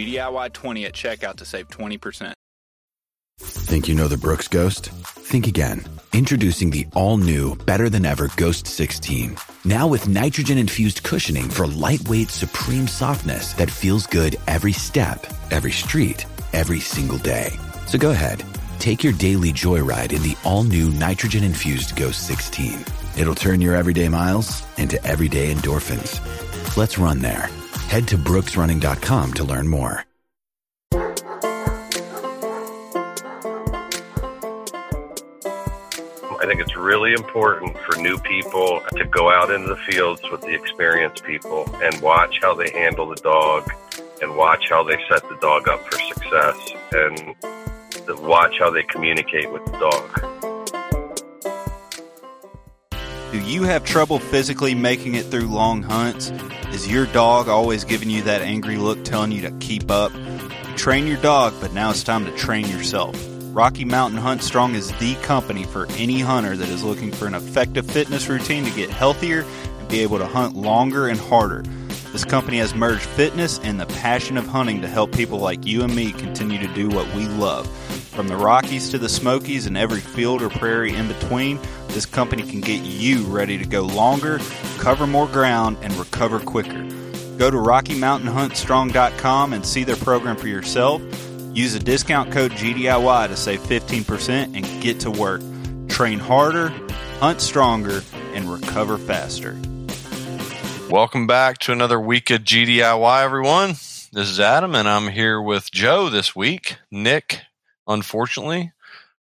GDIY20 at checkout to save 20%. Think you know the Brooks Ghost? Think again. Introducing the all new, better than ever Ghost 16. Now with nitrogen infused cushioning for lightweight, supreme softness that feels good every step, every street, every single day. So go ahead, take your daily joyride in the all new nitrogen infused Ghost 16. It'll turn your everyday miles into everyday endorphins. Let's run there. Head to brooksrunning.com to learn more. I think it's really important for new people to go out into the fields with the experienced people and watch how they handle the dog and watch how they set the dog up for success and watch how they communicate with the dog. Do you have trouble physically making it through long hunts? Is your dog always giving you that angry look telling you to keep up? Train your dog, but now it's time to train yourself. Rocky Mountain Hunt Strong is the company for any hunter that is looking for an effective fitness routine to get healthier and be able to hunt longer and harder. This company has merged fitness and the passion of hunting to help people like you and me continue to do what we love. From the Rockies to the Smokies and every field or prairie in between, this company can get you ready to go longer, cover more ground, and recover quicker. Go to RockyMountainHuntStrong.com and see their program for yourself. Use the discount code GDIY to save 15% and get to work. Train harder, hunt stronger, and recover faster. Welcome back to another week of GDIY, everyone. This is Adam, and I'm here with Joe this week. Nick, unfortunately,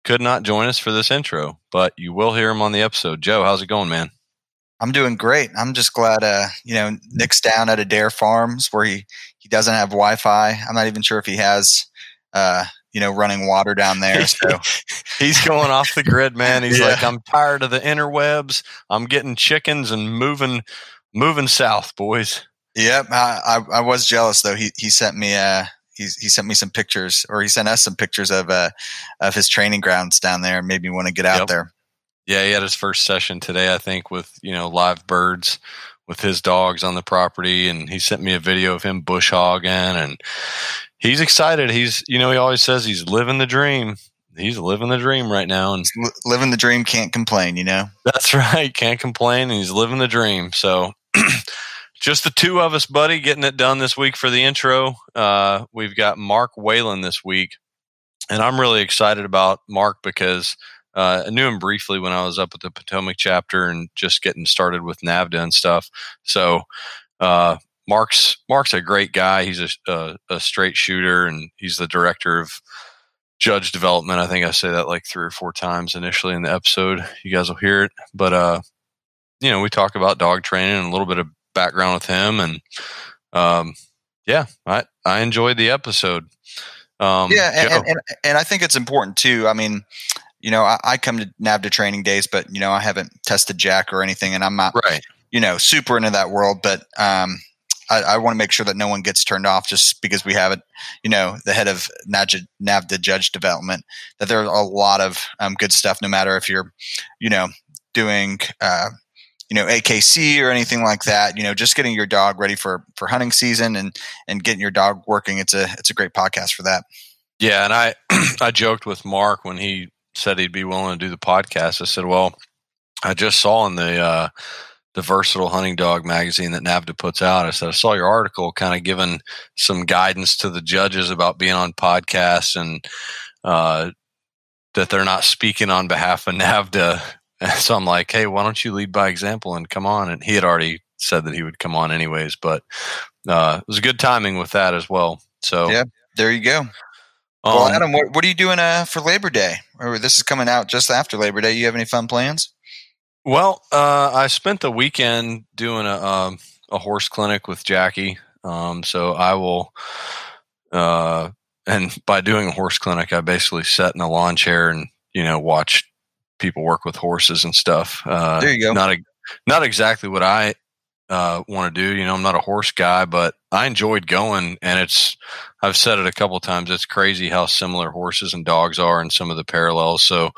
could not join us for this intro, but you will hear him on the episode. Joe, how's it going, man? I'm doing great. I'm just glad, uh, you know, Nick's down at Adair Farms where he, he doesn't have Wi-Fi. I'm not even sure if he has, uh, you know, running water down there. So he's going off the grid, man. He's yeah. like, I'm tired of the interwebs. I'm getting chickens and moving, moving south, boys. Yep, I, I, I was jealous though. He he sent me uh he he sent me some pictures, or he sent us some pictures of uh of his training grounds down there. Made me want to get out yep. there. Yeah, he had his first session today, I think, with you know live birds with his dogs on the property, and he sent me a video of him bush hogging, and he's excited. He's you know he always says he's living the dream. He's living the dream right now, and living the dream can't complain. You know, that's right, can't complain, and he's living the dream. So. just the two of us, buddy, getting it done this week for the intro. Uh, we've got Mark Whalen this week, and I'm really excited about Mark because uh, I knew him briefly when I was up at the Potomac chapter and just getting started with NAVHDA and stuff. So uh, Mark's Mark's a great guy. He's a, a, a straight shooter, and he's the director of judge development. I think I say that like three or four times initially in the episode. You guys will hear it, but uh, you know, we talk about dog training and a little bit of background with him, and um, yeah, I I enjoyed the episode. Um, yeah, and, and, and, I think it's important too. I mean, you know, I, I, come to NAVHDA training days, but you know, I haven't tested Jack or anything, and I'm not, right. you know, super into that world. But um, I, I want to make sure that no one gets turned off just because we have it, you know, the head of NAVHDA, NAVHDA judge development. That there's a lot of um, good stuff, no matter if you're, you know, doing uh, you know AKC or anything like that. You know, just getting your dog ready for for hunting season and and getting your dog working. It's a it's a great podcast for that. Yeah, and I I joked with Mark when he said he'd be willing to do the podcast. I said, well, I just saw in the uh, the versatile hunting dog magazine that NAVHDA puts out. I said, I saw your article kind of giving some guidance to the judges about being on podcasts and uh, that they're not speaking on behalf of NAVHDA. so I'm like, hey, why don't you lead by example and come on? And he had already said that he would come on anyways, but uh, it was good timing with that as well. So yeah, there you go. Um, well, Adam, what, what, are you doing uh, for Labor Day? Or this is coming out just after Labor Day. You have any fun plans? Well, uh, I spent the weekend doing a um, a horse clinic with Jackie. Um, so I will, uh, and by doing a horse clinic, I basically sat in a lawn chair and you know watch people work with horses and stuff. Uh, there you go. Not a, not exactly what I uh, want to do. You know, I'm not a horse guy, but I enjoyed going, and it's. I've said it a couple times. It's crazy how similar horses and dogs are, and some of the parallels. So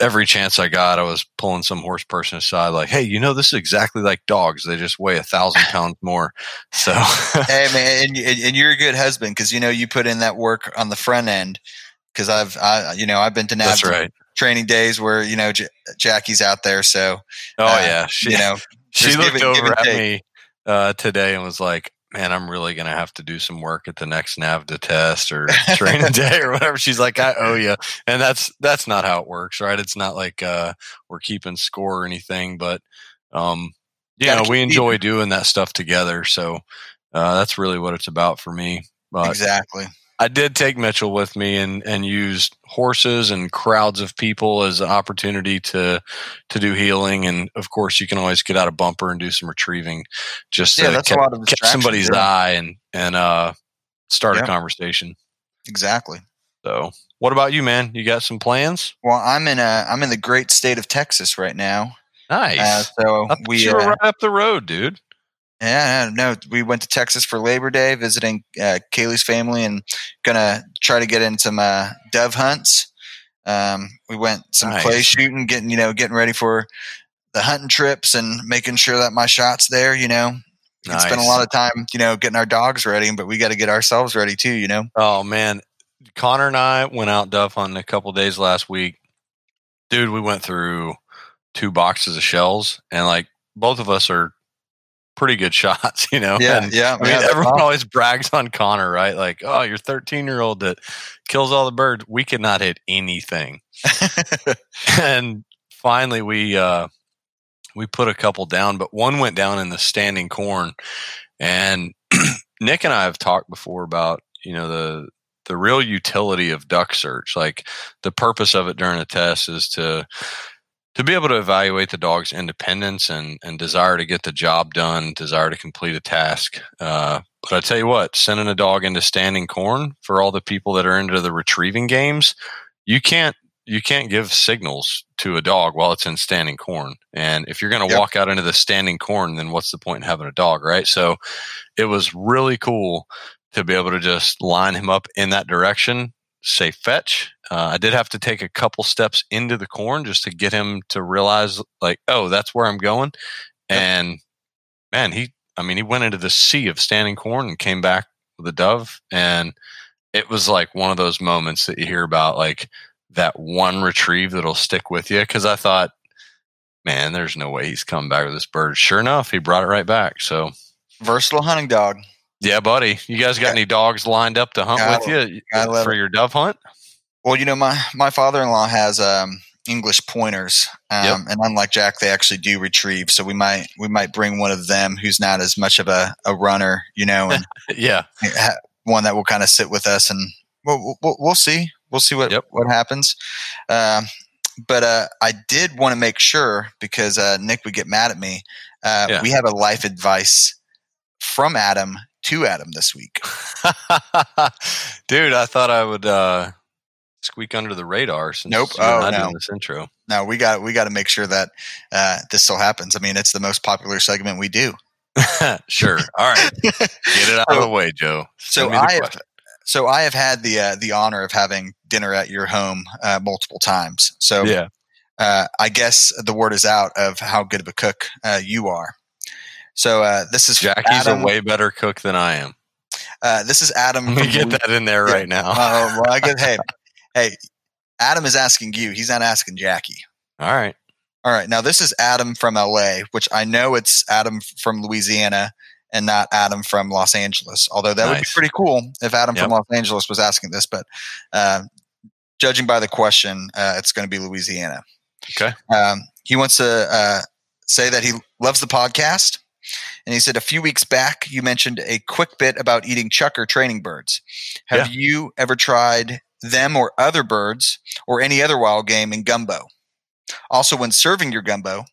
every chance I got, I was pulling some horse person aside, like, "Hey, you know, this is exactly like dogs. They just weigh a thousand pounds more." So, hey, man, and, and you're a good husband because you know you put in that work on the front end. Because I've, I, you know, I've been to NAVHDA right. Training days where you know J- Jackie's out there. So, oh uh, yeah, she, you know, she looked over at me uh, today and was like, man, I'm really going to have to do some work at the next NAVHDA test or training day or whatever. She's like, I owe you. And that's, that's not how it works, right? It's not like, uh, we're keeping score or anything, but, um, you know, we enjoy doing that stuff together. So, uh, that's really what it's about for me. But exactly. I did take Mitchell with me and, and used horses and crowds of people as an opportunity to to do heeling. And of course, you can always get out a bumper and do some retrieving, just yeah, that's catch, a lot of catch somebody's yeah. eye and and uh, start yeah. a conversation. Exactly. So, what about you, man? You got some plans? Well, I'm in a I'm in the great state of Texas right now. Nice. Uh, so we were uh, right up the road, dude. Yeah, no, we went to Texas for Labor Day, visiting uh, Kaylee's family, and gonna try to get in some uh, dove hunts. Um, we went some nice. clay shooting, getting you know, getting ready for the hunting trips, and making sure that my shot's there. You know, we nice. spend a lot of time, you know, getting our dogs ready, but we got to get ourselves ready too. You know. Oh man, Connor and I went out dove hunting a couple days last week. Dude, we went through two boxes of shells, and like both of us are pretty good shots, you know? Yeah. And, yeah. I mean, everyone awesome. always brags on Connor, right? Like, oh, you're 13 year old that kills all the birds. We could not hit anything. and finally we, uh, we put a couple down, but one went down in the standing corn. And Nick and I have talked before about, you know, the, the real utility of duck search. Like the purpose of it during a test is to to be able to evaluate the dog's independence and, and desire to get the job done, desire to complete a task. Uh, but I tell you what, sending a dog into standing corn for all the people that are into the retrieving games, you can't you can't give signals to a dog while it's in standing corn. And if you're going to yep. walk out into the standing corn, then what's the point in having a dog, right? So it was really cool to be able to just line him up in that direction say fetch. Uh, I did have to take a couple steps into the corn just to get him to realize, like, oh, that's where I'm going. And man, he, I mean, he went into the sea of standing corn and came back with a dove. And it was like one of those moments that you hear about, like that one retrieve that'll stick with you. Cause I thought, man, there's no way he's coming back with this bird. Sure enough, he brought it right back. So versatile hunting dog. Yeah, buddy. You guys got any dogs lined up to hunt with you for your dove hunt? Well, you know, my my father in law has um, English pointers, um, yep. and unlike Jack, they actually do retrieve. So we might we might bring one of them who's not as much of a, a runner, you know, and yeah, one that will kind of sit with us, and we'll, we'll, we'll see we'll see what yep. what happens. Um, but uh, I did want to make sure because uh, Nick would get mad at me. Uh, yeah. We have a life advice from Adam to Adam this week. Dude, I thought I would uh, squeak under the radar since nope. oh, not no. doing this intro. No, we got we got to make sure that uh, this still happens. I mean, it's the most popular segment we do. sure. All right. Get it out so, of the way, Joe. Send so I have, so I have had the uh, the honor of having dinner at your home uh, multiple times. So yeah. Uh, I guess the word is out of how good of a cook uh, you are. So uh, this is Jackie's Adam. a way better cook than I am. Uh, this is Adam. Let me get that in there right now. uh, well, I get hey, hey, Adam is asking you. He's not asking Jackie. All right. All right. Now this is Adam from LA, which I know it's Adam from Louisiana and not Adam from Los Angeles. Although that would be pretty cool if Adam from Los Angeles was asking this, but uh, judging by the question, uh, it's going to be Louisiana. Okay. Um, he wants to uh, say that he loves the podcast. And he said a few weeks back, you mentioned a quick bit about eating chukar training birds. Have you ever tried them or other birds or any other wild game in gumbo? Also, when serving your gumbo,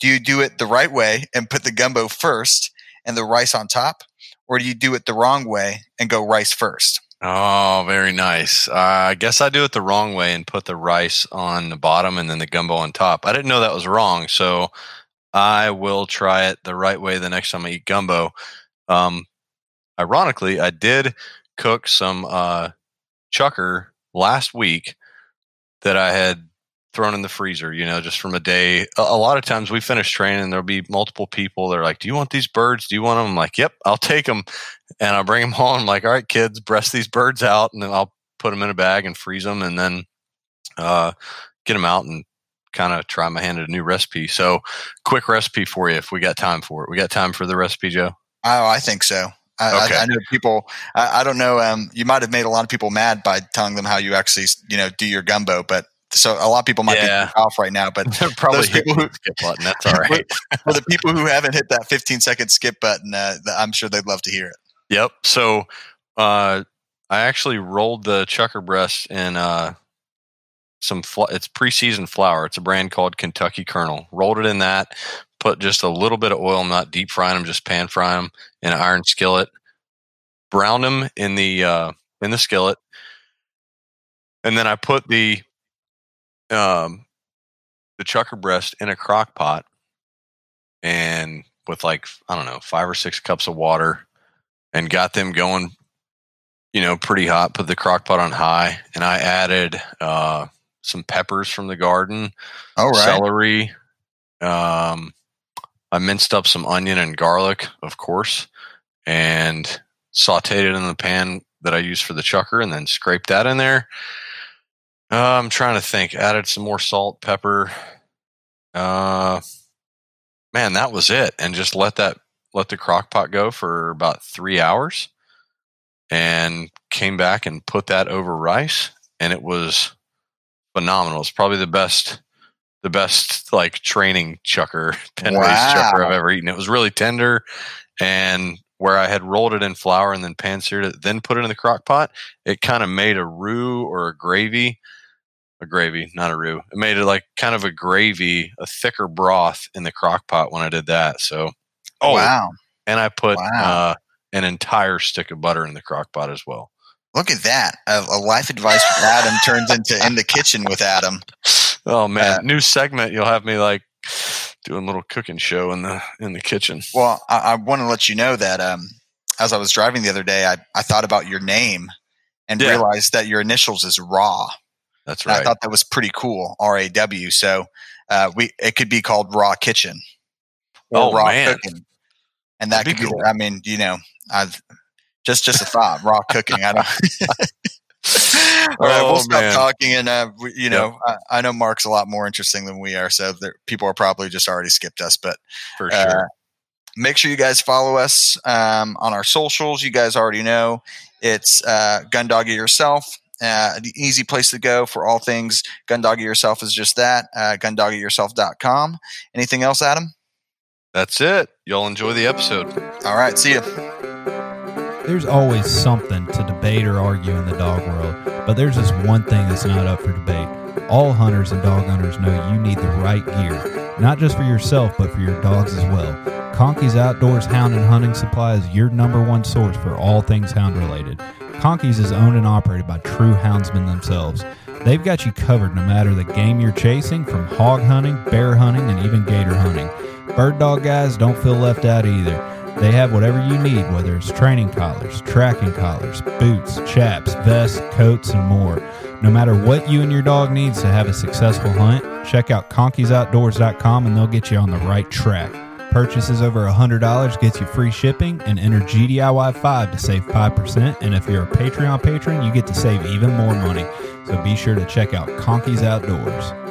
do you do it the right way and put the gumbo first and the rice on top? Or do you do it the wrong way and go rice first? Oh, very nice. Uh, I guess I do it the wrong way and put the rice on the bottom and then the gumbo on top. I didn't know that was wrong, so I will try it the right way the next time I eat gumbo. Um, ironically, I did cook some uh, chukar last week that I had thrown in the freezer, you know, just from a day. A, a lot of times we finish training, there'll be multiple people. They're like, Do you want these birds? Do you want them? I'm like, Yep, I'll take them. And I'll bring them home. I'm like, All right, kids, breast these birds out. And then I'll put them in a bag and freeze them and then uh, get them out and kind of try my hand at a new recipe. So, quick recipe for you if we got time for it. We got time for the recipe, Joe? Oh, I think so. I, Okay. I, I know people. I, I don't know. Um, you might have made a lot of people mad by telling them how you actually, you know, do your gumbo. But so a lot of people might Yeah. be off right now. But They're probably Those people who- the skip button. That's all right. for the people who haven't hit that 15 second skip button, uh, I'm sure they'd love to hear it. Yep. So uh, I actually rolled the chukar breast in uh, some. Fl- it's preseasoned flour. It's a brand called Kentucky Kernel. Rolled it in that. Put just a little bit of oil. Not deep frying them, just pan fry them in an iron skillet. Browned them in the uh, in the skillet, and then I put the um, the chukar breast in a crock pot, and with like I don't know five or six cups of water and got them going, you know, pretty hot. Put the crock pot on high, and I added uh, some peppers from the garden, All right. celery. Um, I minced up some onion and garlic, of course, and sauteed it in the pan that I used for the chukar, and then scraped that in there. Uh, I'm trying to think. Added some more salt, pepper. Uh, man, that was it, and just let that let the crock pot go for about three hours and came back and put that over rice and it was phenomenal it's probably the best the best like training chukar pen raised chukar i've ever eaten it was really tender and where i had rolled it in flour and then pan seared it then put it in the crock pot it kind of made a roux or a gravy a gravy not a roux it made it like kind of a gravy a thicker broth in the crock pot when i did that so Oh, wow. and I put Wow. uh, an entire stick of butter in the crock pot as well. Look at that. A, a life advice with Adam turns into in the kitchen with Adam. Oh man, Uh, new segment. You'll have me like doing a little cooking show in the in the kitchen. Well, I, I want to let you know that um, as I was driving the other day, I, I thought about your name and Yeah. realized that your initials is Raw. That's And I thought that was pretty cool. R A W. So uh, we it could be called Raw Kitchen or Oh, Raw man. Cooking, and that That'd could be be. cool. I mean, you know, I've just just a thought. Raw Cooking. I don't. All right, Oh, we'll stop man. talking, and uh, we, you know, I, I know Mark's a lot more interesting than we are, so there, people are probably just already skipped us. But for uh, sure. make sure you guys follow us um, on our socials. You guys already know it's uh, Gun Dog It Yourself. Uh, the easy place to go for all things Gun Dog It Yourself is just that. Uh, GunDogItYourself.com. Anything else, Adam? That's it. Y'all enjoy the episode. All right, see you. There's always something to debate or argue in the dog world, but there's just one thing that's not up for debate. All hunters and dog owners know you need the right gear, not just for yourself, but for your dogs as well. Conkey's Outdoors Hound and Hunting Supply is your number one source for all things hound related. Conkey's is owned and operated by true houndsmen themselves. They've got you covered no matter the game you're chasing, from hog hunting, bear hunting, and even gator hunting. Bird dog guys don't feel left out either. They have whatever you need, whether it's training collars, tracking collars, boots, chaps, vests, coats, and more. No matter what you and your dog needs to have a successful hunt, check out conkeysoutdoors.com and they'll get you on the right track. Purchases over $100 gets you free shipping and enter GDIY5 to save 5%. And if you're a Patreon patron, you get to save even more money. So be sure to check out Conkey's Outdoors.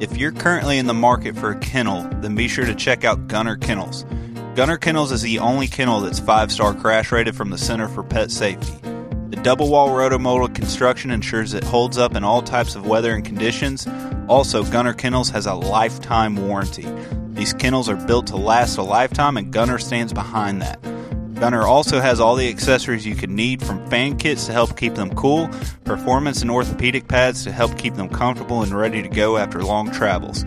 If you're currently in the market for a kennel, then be sure to check out Gunner Kennels. Gunner Kennels is the only kennel that's five star crash rated from the Center for Pet Safety. The double wall rotomolded construction ensures it holds up in all types of weather and conditions. Also, Gunner Kennels has a lifetime warranty. These kennels are built to last a lifetime, and Gunner stands behind that. Gunner also has all the accessories you could need from fan kits to help keep them cool, performance and orthopedic pads to help keep them comfortable and ready to go after long travels,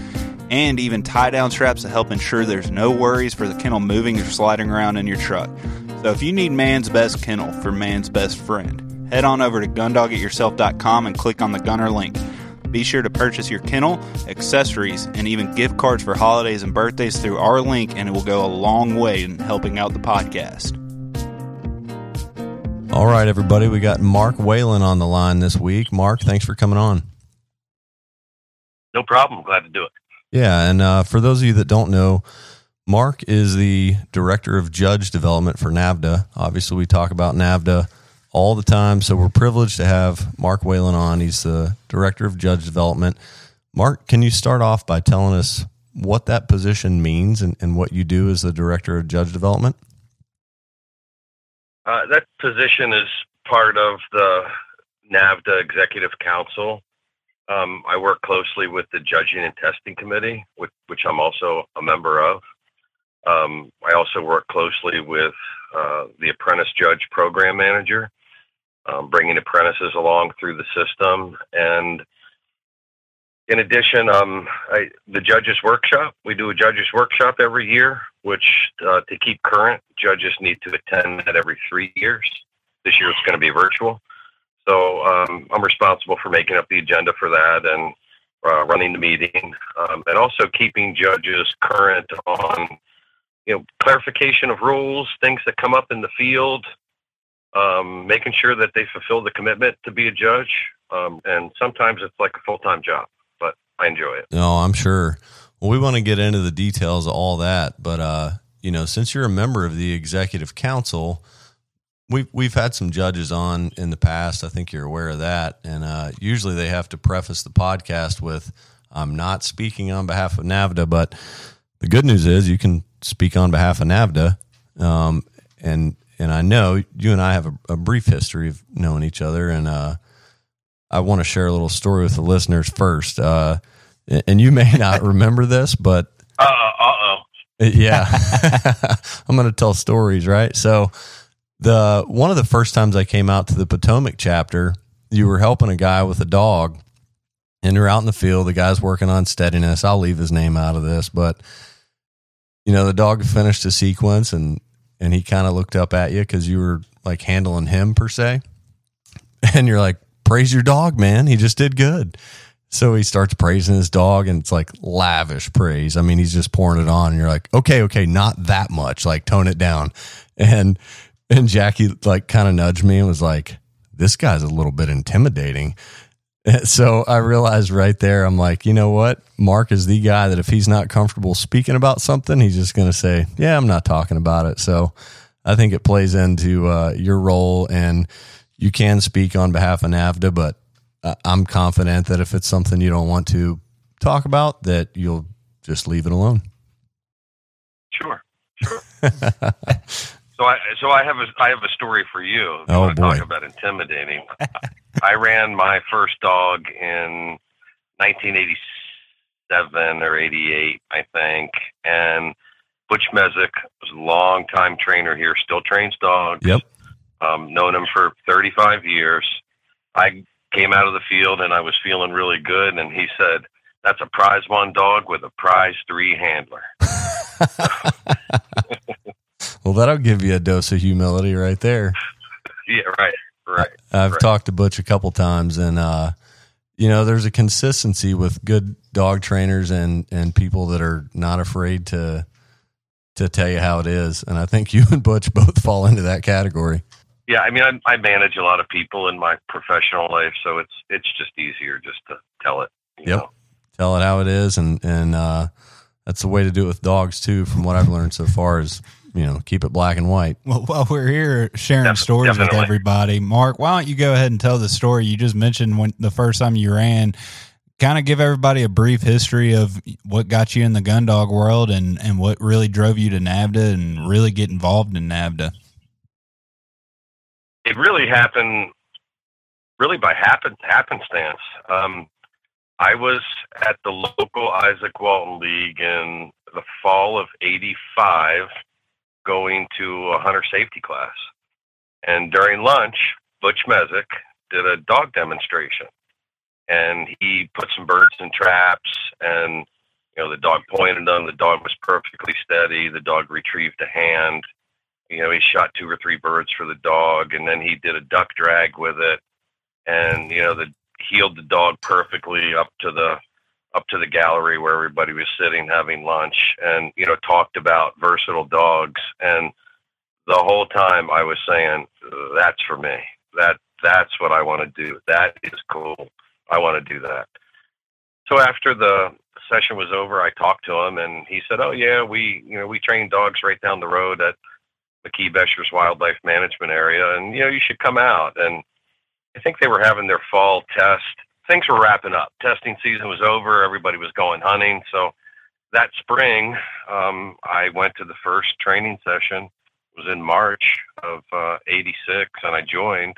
and even tie down straps to help ensure there's no worries for the kennel moving or sliding around in your truck. So if you need man's best kennel for man's best friend, head on over to gundogityourself.com and click on the Gunner link. Be sure to purchase your kennel, accessories, and even gift cards for holidays and birthdays through our link, and it will go a long way in helping out the podcast. All right, everybody. We got Mark Whalen on the line this week. Mark, thanks for coming on. No problem. Glad to do it. Yeah, and uh, for those of you that don't know, Mark is the director of judge development for NAVHDA. Obviously, we talk about NAVHDA all the time, so we're privileged to have Mark Whalen on. He's the director of judge development. Mark, can you start off by telling us what that position means and, and what you do as the director of judge development? Uh, that position is part of the NAVHDA Executive Council. Um, I work closely with the Judging and Testing Committee, which, which I'm also a member of. Um, I also work closely with uh, the Apprentice Judge Program Manager, um, bringing apprentices along through the system. And in addition, um, I, the Judges Workshop, we do a Judges Workshop every year, which uh, to keep current, judges need to attend that every three years. This year it's going to be virtual. So um, I'm responsible for making up the agenda for that and uh, running the meeting, um, and also keeping judges current on you know clarification of rules, things that come up in the field, um, making sure that they fulfill the commitment to be a judge. Um, and sometimes it's like a full time job, I enjoy it. No, I'm sure. Well, we want to get into the details of all that, but uh, you know, since you're a member of the executive council, we've we've had some judges on in the past. I think you're aware of that, and uh, usually they have to preface the podcast with, "I'm not speaking on behalf of NAVHDA," but the good news is you can speak on behalf of NAVHDA, um, and and I know you and I have a, a brief history of knowing each other, and uh, I want to share a little story with the listeners first. Uh, and you may not remember this, but uh oh, yeah, I'm going to tell stories, right? So the one of the first times I came out to the Potomac chapter, you were helping a guy with a dog, and you're out in the field. The guy's working on steadiness. I'll leave his name out of this, but you know the dog finished a sequence, and and he kind of looked up at you because you were like handling him per se, and you're like, "Praise your dog, man! He just did good." So he starts praising his dog, and it's like lavish praise. I mean, he's just pouring it on, and you're like, "Okay, okay, not that much. Like, tone it down." And and Jackie like kind of nudged me and was like, "This guy's a little bit intimidating." So I realized right there, I'm like, you know what? Mark is the guy that if he's not comfortable speaking about something, he's just going to say, "Yeah, I'm not talking about it." So I think it plays into uh, your role, and you can speak on behalf of NAVHDA, but I'm confident that if it's something you don't want to talk about, that you'll just leave it alone. Sure, sure. So I so I have a I have a story for you. If Oh, want to boy. talk about intimidating. I ran my first dog in 1987 or 88, I think, and Butch Mesick was a long time trainer here, still trains dogs. Yep. Um, known him for 35 years. I came out of the field and I was feeling really good, and he said, "That's a prize one dog with a prize three handler." Well, that'll give you a dose of humility right there. yeah, right, right. I've Right. talked to Butch a couple times, and uh, you know, there's a consistency with good dog trainers and and people that are not afraid to to tell you how it is. And I think you and Butch both fall into that category. Yeah, I mean, I, I manage a lot of people in my professional life, so it's it's just easier just to tell it. You Yep. know? Tell it how it is, and and uh, that's the way to do it with dogs too. From what I've learned so far, is you know keep it black and white. Well, while we're here sharing Def- stories with everybody, Mark, why don't you go ahead and tell the story you just mentioned when the first time you ran? kind of give everybody a brief history of what got you in the gun dog world and, and what really drove you to NAVHDA and really get involved in NAVHDA. It really happened really by happen, happenstance. Um, I was at the local Izaak Walton League in the fall of 85 going to a hunter safety class. And during lunch, Butch Messick did a dog demonstration. And he put some birds in traps and you know, the dog pointed them, the dog was perfectly steady, the dog retrieved a hand. You know, he shot two or three birds for the dog and then he did a duck drag with it. And, you know, the heeled the dog perfectly up to the up to the gallery where everybody was sitting having lunch and you know talked about versatile dogs. And the whole time I was saying that's for me. That that's what I want to do. That is cool. I want to do that. So after the session was over I talked to him and he said oh yeah we you know we train dogs right down the road at McKee Beshers wildlife management area and you know you should come out and I think they were having their fall test things were wrapping up. Testing season was over. Everybody was going hunting. So that spring, um, I went to the first training session. It was in March of uh, '86, and I joined.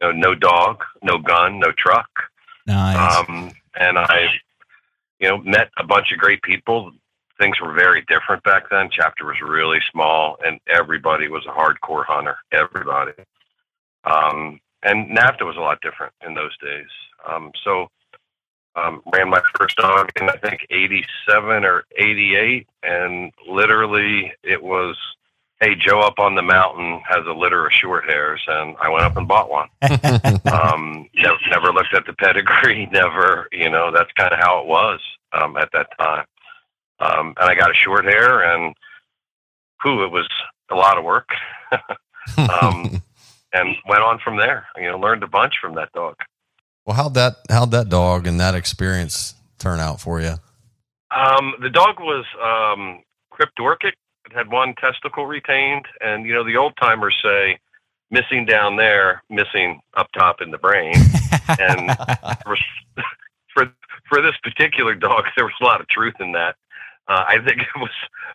You know, no dog, no gun, no truck. Nice. Um, and I, you know, met a bunch of great people. Things were very different back then. Chapter was really small, and everybody was a hardcore hunter. Everybody. Um, and NAVHDA was a lot different in those days. Um, so um, ran my first dog in I think '87 or '88, and literally it was, "Hey, Joe up on the mountain has a litter of short hairs," and I went up and bought one. um, never, never looked at the pedigree. Never, you know, that's kind of how it was um, at that time. Um, and I got a short hair, and who it was a lot of work. um, and went on from there. You know, learned a bunch from that dog. Well, how'd that how'd that dog and that experience turn out for you? Um, the dog was um, cryptorchid. It had one testicle retained, and you know the old timers say missing down there, missing up top in the brain. and for, for for this particular dog, there was a lot of truth in that. Uh, I think it was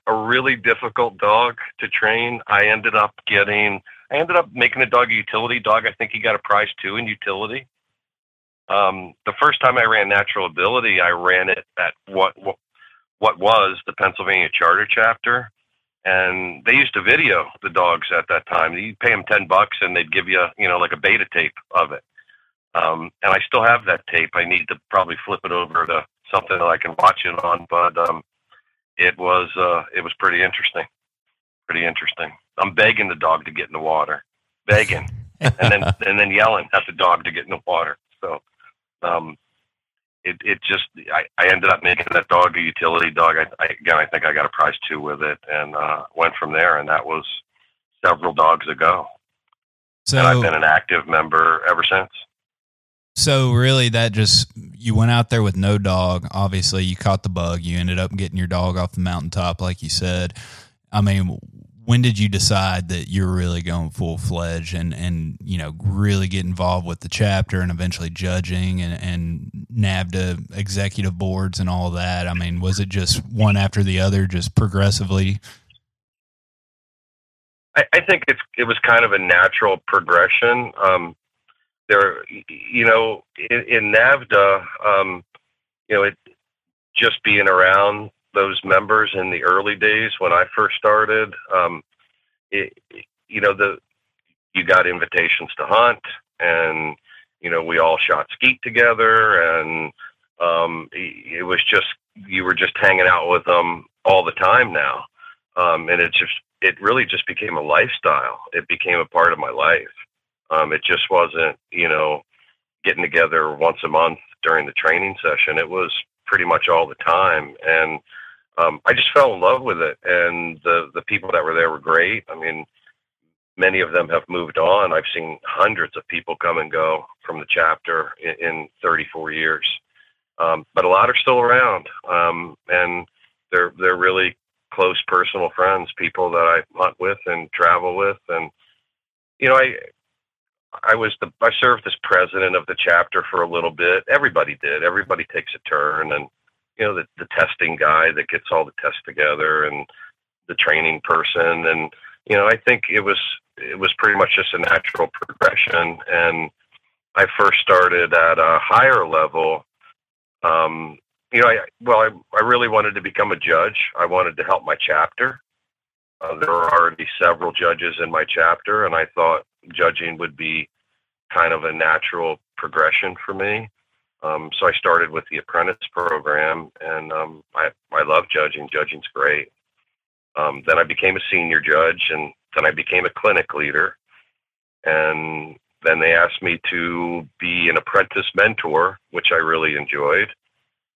a really difficult dog to train. I ended up getting, I ended up making the dog a utility dog. I think he got a prize too in utility. Um, the first time I ran natural ability, I ran it at what, what what was the Pennsylvania Charter chapter, and they used to video the dogs at that time. You pay them ten bucks, and they'd give you you know like a beta tape of it. Um, and I still have that tape. I need to probably flip it over to something that I can watch it on, but um, it was uh, it was pretty interesting. Pretty interesting. I'm begging the dog to get in the water, begging, and then and then yelling at the dog to get in the water. So um, it it just I, I ended up making that dog a utility dog. I, I again I think I got a prize too with it, and uh, went from there. And that was several dogs ago. So and I've been an active member ever since. So really, that just you went out there with no dog. Obviously, you caught the bug. You ended up getting your dog off the mountaintop, like you said. I mean, when did you decide that you're really going full fledged and and you know really get involved with the chapter and eventually judging and and NAVHDA executive boards and all that? I mean, was it just one after the other, just progressively? I, I think it's it was kind of a natural progression. Um, there, you know, in, in NAVHDA, um, you know, it just being around those members in the early days when I first started, um, it, you know, the you got invitations to hunt, and you know, we all shot skeet together, and um, it was just you were just hanging out with them all the time now, um, and it just it really just became a lifestyle. It became a part of my life. Um, it just wasn't, you know, getting together once a month during the training session. It was pretty much all the time, and um, I just fell in love with it. And the the people that were there were great. I mean, many of them have moved on. I've seen hundreds of people come and go from the chapter in, in 34 years, um, but a lot are still around, um, and they're they're really close personal friends, people that I hunt with and travel with, and you know, I I was the I served as president of the chapter for a little bit. Everybody did. Everybody takes a turn, and you know the the testing guy that gets all the tests together, and the training person, and you know I think it was it was pretty much just a natural progression. And I first started at a higher level. Um, you know, I well, I I really wanted to become a judge. I wanted to help my chapter. Uh, there were already several judges in my chapter, and I thought judging would be kind of a natural progression for me. Um, so I started with the apprentice program, and um, I I love judging. Judging's great. Um, then I became a senior judge, and then I became a clinic leader, and then they asked me to be an apprentice mentor, which I really enjoyed.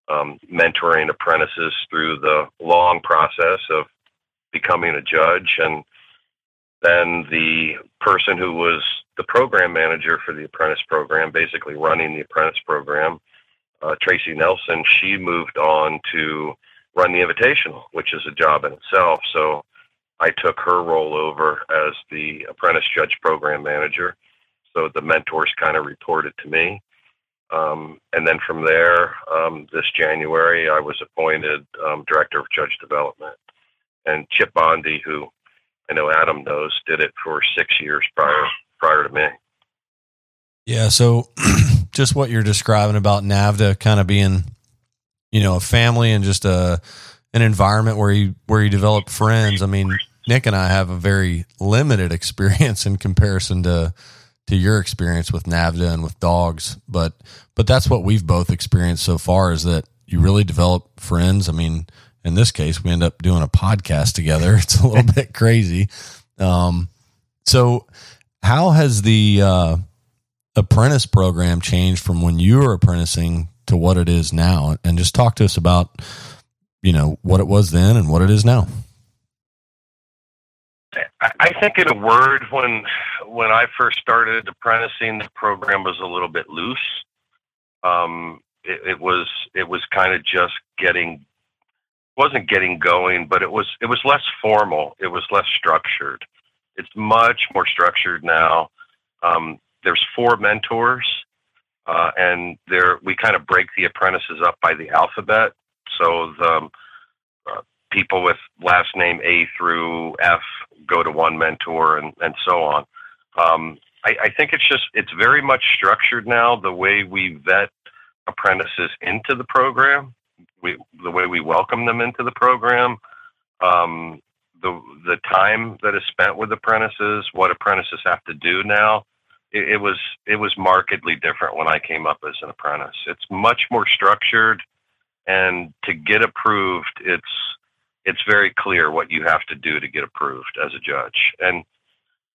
Um, mentoring apprentices through the long process of becoming a judge and then the person who was the program manager for the apprentice program, basically running the apprentice program, uh, Tracy Nelson, she moved on to run the invitational, which is a job in itself. So I took her role over as the apprentice judge program manager. So the mentors kind of reported to me. Um, and then from there, um, this January, I was appointed um, director of judge development. And Chip Bondi, who I know Adam knows, did it for six years prior prior to me. Yeah, so just what you're describing about NAVHDA kind of being, you know, a family and just a an environment where you where you develop friends. I mean, Nick and I have a very limited experience in comparison to to your experience with NAVHDA and with dogs, but but that's what we've both experienced so far is that you really develop friends. I mean, in this case, we end up doing a podcast together. It's a little bit crazy. Um, so, how has the uh, apprentice program changed from when you were apprenticing to what it is now? And just talk to us about, you know, what it was then and what it is now. I think, in a word, when when I first started apprenticing, the program was a little bit loose. Um, it, it was it was kind of just getting wasn't getting going, but it was it was less formal. It was less structured. It's much more structured now. Um, there's four mentors, uh, and there we kind of break the apprentices up by the alphabet. So the um, uh, people with last name A through F go to one mentor, and and so on. Um, I, I think it's just it's very much structured now. The way we vet apprentices into the program we the way we welcome them into the program, um, the the time that is spent with apprentices, what apprentices have to do now. It, it was it was markedly different when I came up as an apprentice. It's much more structured, and to get approved, it's it's very clear what you have to do to get approved as a judge. And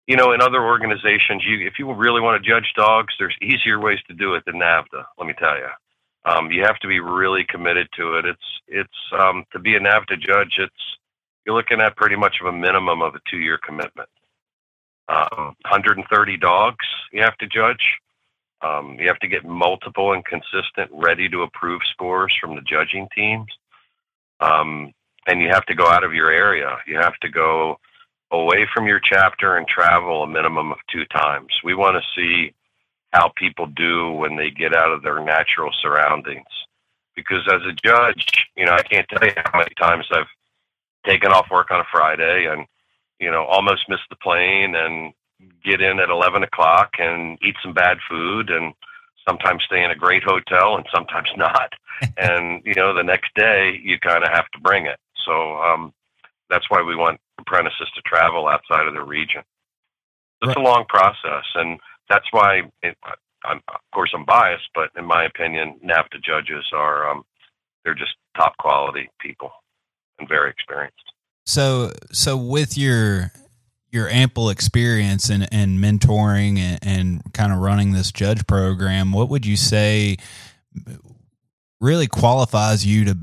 you know, in other organizations, you if you really want to judge dogs, there's easier ways to do it than NAVHDA. Let me tell you um, you have to be really committed to it. It's it's um, to be a NAVHDA judge. It's you're looking at pretty much of a minimum of a two year commitment. Um, 130 dogs you have to judge. Um, you have to get multiple and consistent, ready to approve scores from the judging teams. Um, and you have to go out of your area. You have to go away from your chapter and travel a minimum of two times. We want to see how people do when they get out of their natural surroundings. Because as a judge, you know, I can't tell you how many times I've taken off work on a Friday and, you know, almost missed the plane and get in at 11 o'clock and eat some bad food and sometimes stay in a great hotel and sometimes not. and, you know, the next day you kind of have to bring it. So um, that's why we want apprentices to travel outside of their region. It's right. a long process. And that's why, it, I'm, of course, I'm biased, but in my opinion, NAVHDA judges are um, they're just top quality people and very experienced. So, so with your your ample experience and in mentoring and, and kind of running this judge program, what would you say really qualifies you to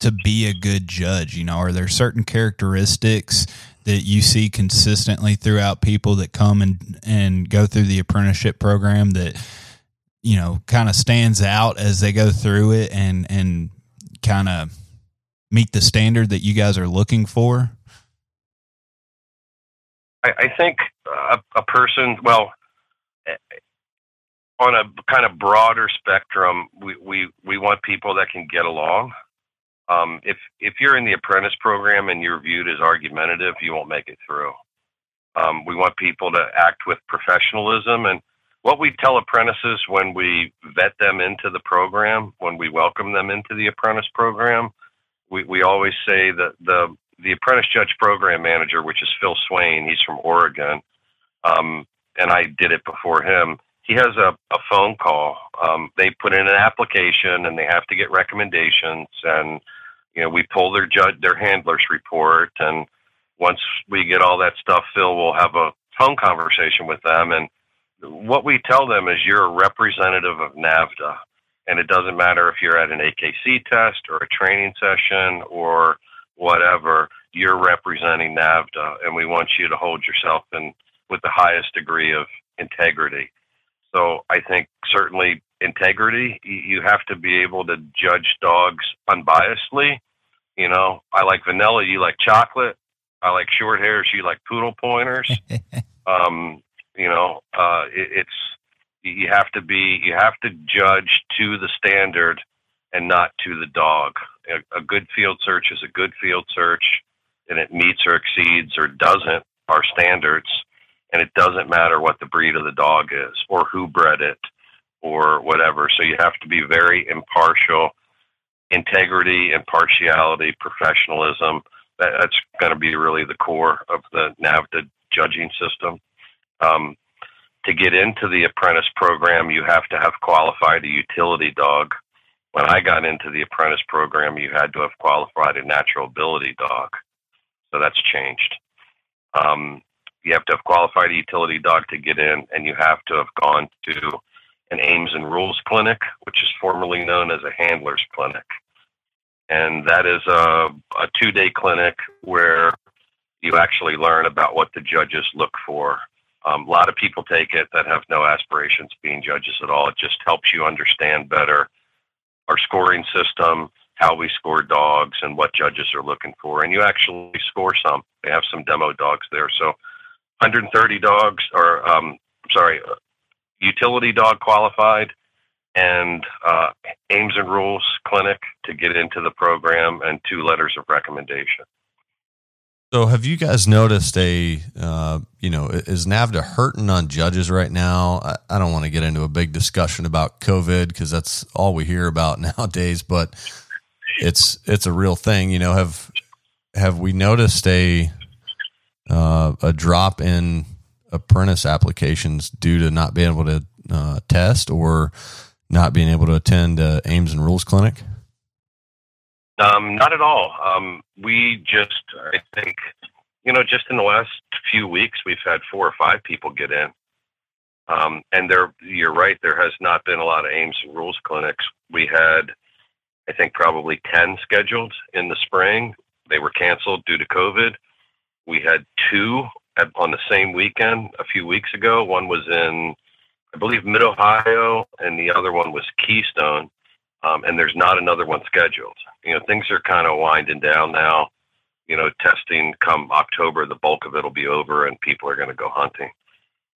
to be a good judge? You know, are there certain characteristics that you see consistently throughout people that come and and go through the apprenticeship program that you know kind of stands out as they go through it and and kind of meet the standard that you guys are looking for? I, I think a, a person, well, on a kind of broader spectrum, we, we, we want people that can get along. Um, if if you're in the apprentice program and you're viewed as argumentative, you won't make it through. Um, we want people to act with professionalism, and what we tell apprentices when we vet them into the program, when we welcome them into the apprentice program, we, we always say that the the apprentice judge program manager, which is Phil Swain, he's from Oregon, um, and I did it before him he has a, a phone call. Um, they put in an application and they have to get recommendations and you know we pull their judge their handler's report and once we get all that stuff Phil will have a phone conversation with them. And what we tell them is you're a representative of NAVHDA, and it doesn't matter if you're at an AKC test or a training session or whatever you're representing NAVHDA, and we want you to hold yourself in with the highest degree of integrity. So I think certainly integrity. You have to be able to judge dogs unbiasedly. You know, I like vanilla. You like chocolate. I like short hairs. You like poodle pointers. um, you know, uh, it, it's you have to be you have to judge to the standard and not to the dog. A, a good field search is a good field search, and it meets or exceeds or doesn't our standards and it doesn't matter what the breed of the dog is or who bred it or whatever. So you have to be very impartial, integrity, impartiality, professionalism. That, that's going to be really the core of the NAVHDA judging system. Um, to get into the apprentice program, you have to have qualified a utility dog. When I got into the apprentice program, you had to have qualified a natural ability dog. So that's changed. Um, you have to have qualified a utility dog to get in, and you have to have gone to an aims and rules clinic, which is formerly known as a handler's clinic. And that is a, a two day clinic where you actually learn about what the judges look for. Um, a lot of people take it that have no aspirations being judges at all. It just helps you understand better our scoring system, how we score dogs, and what judges are looking for. And you actually score some. They have some demo dogs there. So 130 dogs, or um, sorry, utility dog qualified, and uh, Aims and Rules Clinic to get into the program, and two letters of recommendation. So, have you guys noticed a, uh, you know, is NAVHDA hurting on judges right now? I, I don't want to get into a big discussion about COVID because that's all we hear about nowadays, but it's it's a real thing. You know, have have we noticed a uh, a drop in apprentice applications due to not being able to uh, test or not being able to attend uh, Aims and Rules Clinic? Um, not at all. Um, we just, I think, you know, just in the last few weeks, we've had four or five people get in. Um, and there, you're right, there has not been a lot of Aims and Rules clinics. We had, I think, probably 10 scheduled in the spring. They were canceled due to COVID. We had two on the same weekend a few weeks ago. One was in, I believe, Mid Ohio, and the other one was Keystone. Um, and there's not another one scheduled. You know, things are kind of winding down now. You know, testing come October, the bulk of it will be over, and people are going to go hunting.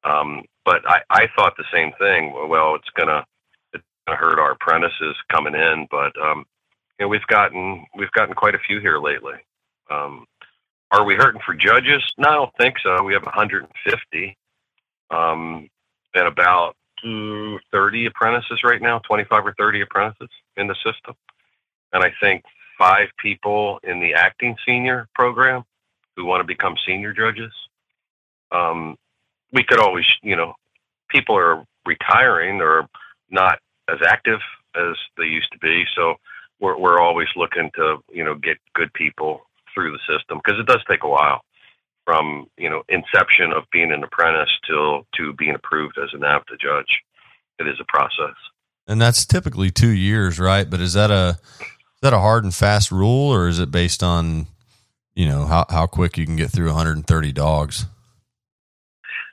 Um, but I, I thought the same thing. Well, it's gonna it's gonna hurt our apprentices coming in, but um, you know, we've gotten we've gotten quite a few here lately. Um, are we hurting for judges? No, I don't think so. We have 150 um, and about 30 apprentices right now, 25 or 30 apprentices in the system. And I think five people in the acting senior program who want to become senior judges. Um, we could always, you know, people are retiring or not as active as they used to be. So we're, we're always looking to, you know, get good people through the system because it does take a while from you know inception of being an apprentice till to being approved as an NAVHDA judge. It is a process, and that's typically two years, right? But is that a is that a hard and fast rule, or is it based on you know how how quick you can get through 130 dogs?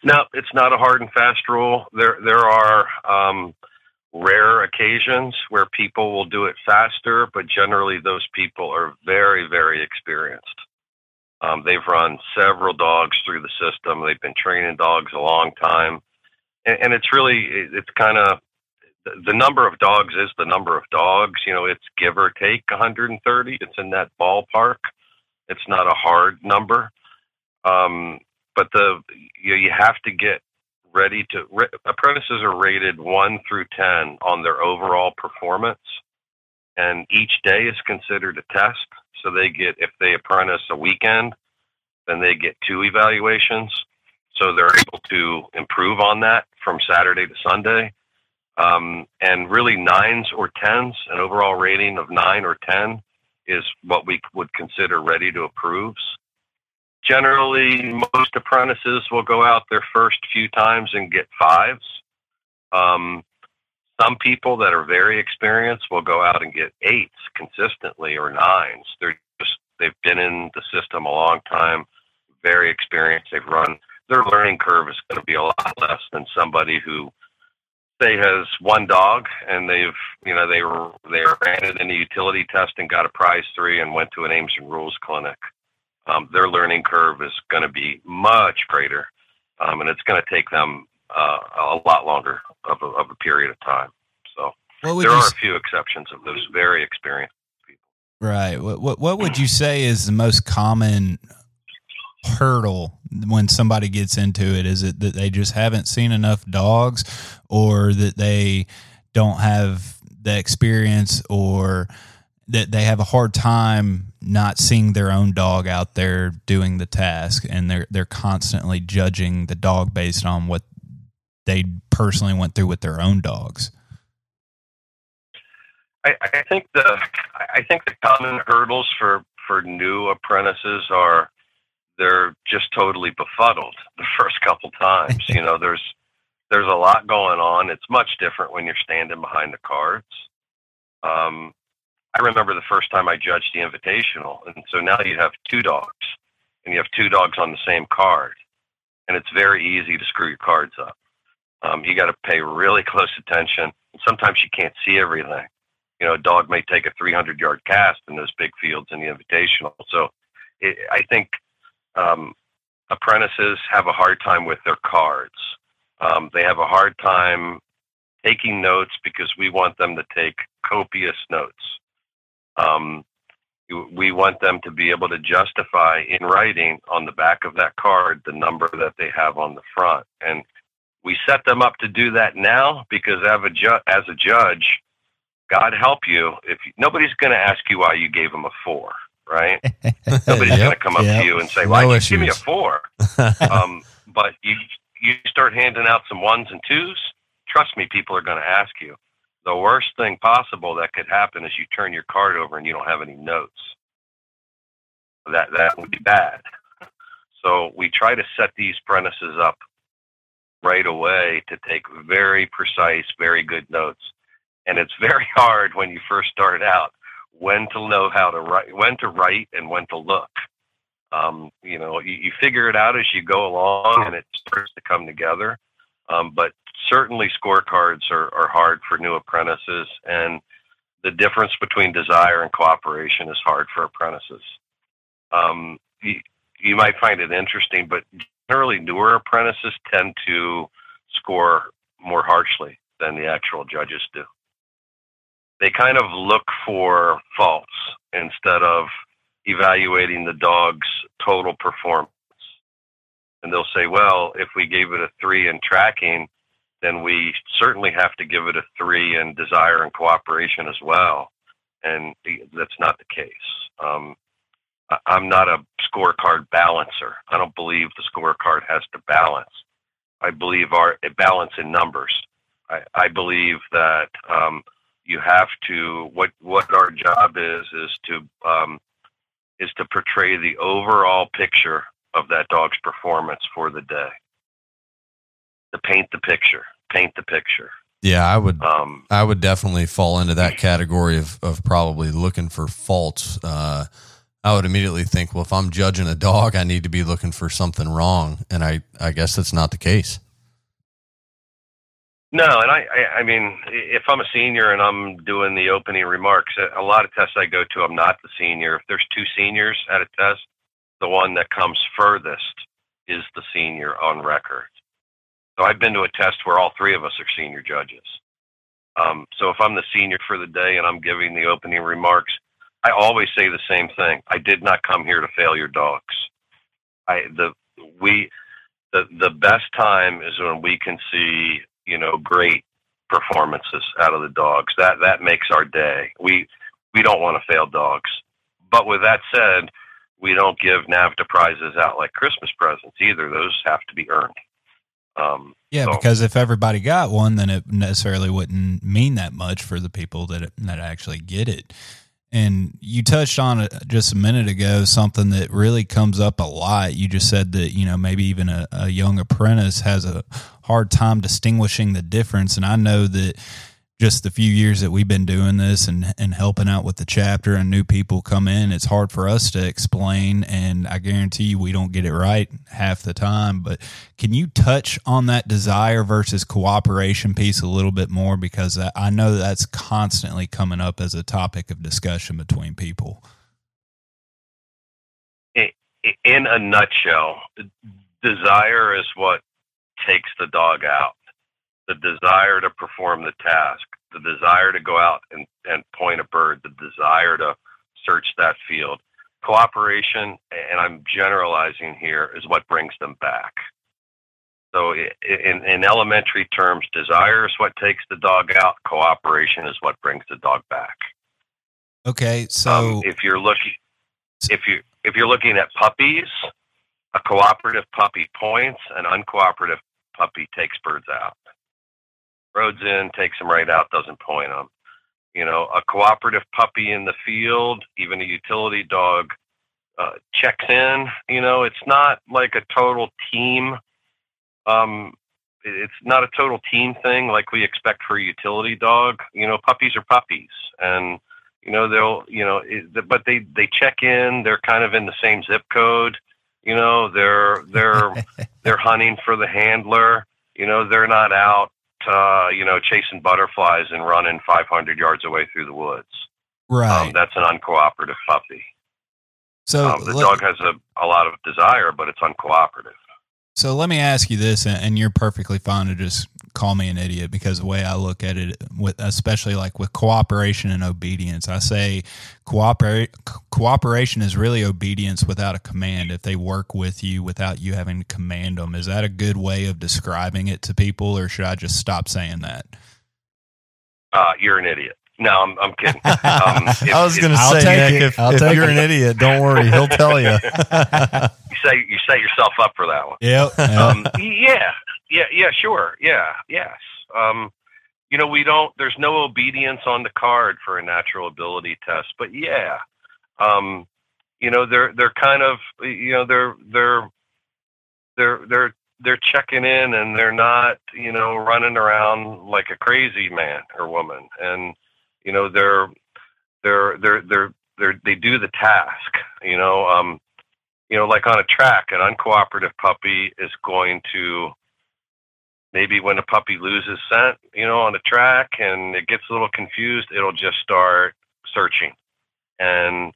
No, it's not a hard and fast rule. There there are um, rare occasions where people will do it faster, but generally those people are very, very experienced. Um, they've run several dogs through the system. They've been training dogs a long time, and, and it's really it's kind of the number of dogs is the number of dogs. You know, it's give or take 130. It's in that ballpark. It's not a hard number, um, but the you, know, you have to get ready to. Re, apprentices are rated one through ten on their overall performance, and each day is considered a test. So they get if they apprentice a weekend, then they get two evaluations. So they're able to improve on that from Saturday to Sunday. Um, and really nines or tens, an overall rating of nine or ten is what we would consider ready to approves. Generally, most apprentices will go out their first few times and get fives. Um, some people that are very experienced will go out and get eights consistently or nines. They're just they've been in the system a long time, very experienced. They've run their learning curve is going to be a lot less than somebody who say has one dog and they've you know they were they ran it in a utility test and got a prize three and went to an Aims and Rules clinic. Um, their learning curve is going to be much greater, um, and it's going to take them uh, a lot longer of a, of a period of time. So there are a few exceptions of those very experienced people. Right. What, what what would you say is the most common hurdle when somebody gets into it? Is it that they just haven't seen enough dogs, or that they don't have the experience, or that they have a hard time not seeing their own dog out there doing the task, and they're they're constantly judging the dog based on what they personally went through with their own dogs? I, I think the I think the common hurdles for for new apprentices are they're just totally befuddled the first couple times. you know, there's there's a lot going on. It's much different when you're standing behind the cards. Um, I remember the first time I judged the invitational, and so now you have two dogs, and you have two dogs on the same card, and it's very easy to screw your cards up. Um, you got to pay really close attention. And Sometimes you can't see everything. You know, a dog may take a 300 yard cast in those big fields in the invitational. So it, I think um, apprentices have a hard time with their cards. Um, they have a hard time taking notes because we want them to take copious notes. Um, we want them to be able to justify in writing on the back of that card the number that they have on the front. And we set them up to do that now because as a, ju- as a judge, God help you, if you, nobody's going to ask you why you gave them a four right? Nobody's yep, going to come up yep. to you and say, "Why well, you give me a four? um, but you you start handing out some ones and twos. Trust me, people are going to ask you. The worst thing possible that could happen is you turn your card over and you don't have any notes. That that would be bad. So we try to set these premises up right away to take very precise, very good notes. And it's very hard when you first start out when to know how to write, when to write, and when to look. Um, you know, you, you, figure it out as you go along, and it starts to come together. Um, but certainly, scorecards are, are hard for new apprentices, and the difference between desire and cooperation is hard for apprentices. Um, you, you might find it interesting, but generally, newer apprentices tend to score more harshly than the actual judges do they kind of look for faults instead of evaluating the dog's total performance. And they'll say, well, if we gave it a three in tracking, then we certainly have to give it a three in desire and cooperation as well. And that's not the case. Um, I'm not a scorecard balancer. I don't believe the scorecard has to balance. I believe our balance in numbers. I, I believe that um, you have to what what our job is is to um, is to portray the overall picture of that dog's performance for the day. To paint the picture, paint the picture. Yeah, I would. Um, I would definitely fall into that category of of probably looking for faults. Uh, I would immediately think, well, if I'm judging a dog, I need to be looking for something wrong, and I I guess that's not the case. No, and I, I, I mean, if I'm a senior and I'm doing the opening remarks, a lot of tests I go to, I'm not the senior. If there's two seniors at a test, the one that comes furthest is the senior on record. So I've been to a test where all three of us are senior judges. Um, so if I'm the senior for the day and I'm giving the opening remarks, I always say the same thing. I did not come here to fail your dogs. I the we the the best time is when we can see you know great performances out of the dogs. That that makes our day. We we don't want to fail dogs. But with that said, we don't give NAVHDA prizes out like Christmas presents either. Those have to be earned. Um, yeah, so. because if everybody got one, then it necessarily wouldn't mean that much for the people that that actually get it. And you touched on it just a minute ago, something that really comes up a lot. You just said that, you know, maybe even a, a young apprentice has a hard time distinguishing the difference. And I know that just the few years that we've been doing this and, and helping out with the chapter and new people come in, it's hard for us to explain. And I guarantee you we don't get it right half the time. But can you touch on that desire versus cooperation piece a little bit more? Because I know that's constantly coming up as a topic of discussion between people. In a nutshell, desire is what takes the dog out the desire to perform the task, the desire to go out and, and point a bird, the desire to search that field. Cooperation, and I'm generalizing here, is what brings them back. So, in, in elementary terms, desire is what takes the dog out. Cooperation is what brings the dog back. Okay, so um, if you're looking, if you if you're looking at puppies, a cooperative puppy points, an uncooperative puppy takes birds out roads in, takes them right out, doesn't point them. You know, a cooperative puppy in the field, even a utility dog, uh, checks in. You know, it's not like a total team. Um, it's not a total team thing like we expect for a utility dog. You know, puppies are puppies, and you know they'll, you know, it, but they they check in. They're kind of in the same zip code. You know, they're they're they're hunting for the handler. You know, they're not out uh, you know, chasing butterflies and running 500 yards away through the woods. Right. Um, that's an uncooperative puppy. So um, the let, dog has a, a lot of desire, but it's uncooperative. So let me ask you this, and you're perfectly fine to just call me an idiot because the way I look at it, with especially like with cooperation and obedience, I say cooperate cooperation is really obedience without a command. If they work with you without you having to command them, is that a good way of describing it to people, or should I just stop saying that? Uh, you're an idiot. No, I'm, I'm kidding. Um, if, I was going to say, Nick, if, if you're an idiot, don't worry, he'll tell you. you say you set yourself up for that one. Yep. Um, yeah. Yeah. Yeah. Sure. Yeah. Yes. Um, you know, we don't. There's no obedience on the card for a natural ability test, but yeah. Um, you know, they're they're kind of you know they're they're they're they're they're checking in and they're not you know running around like a crazy man or woman and you know they're they're they're they're they're they do the task you know um you know like on a track an uncooperative puppy is going to maybe when a puppy loses scent you know on the track and it gets a little confused it'll just start searching. And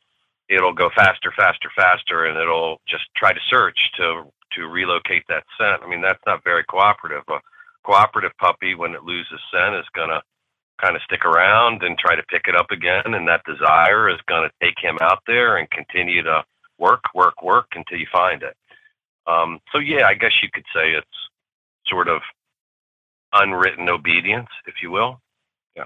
it'll go faster faster faster and it'll just try to search to to relocate that scent. I mean that's not very cooperative. A cooperative puppy when it loses scent is going to kind of stick around and try to pick it up again. And that desire is going to take him out there and continue to work, work, work until you find it. Um, so, yeah, I guess you could say it's sort of unwritten obedience, if you will. Yeah.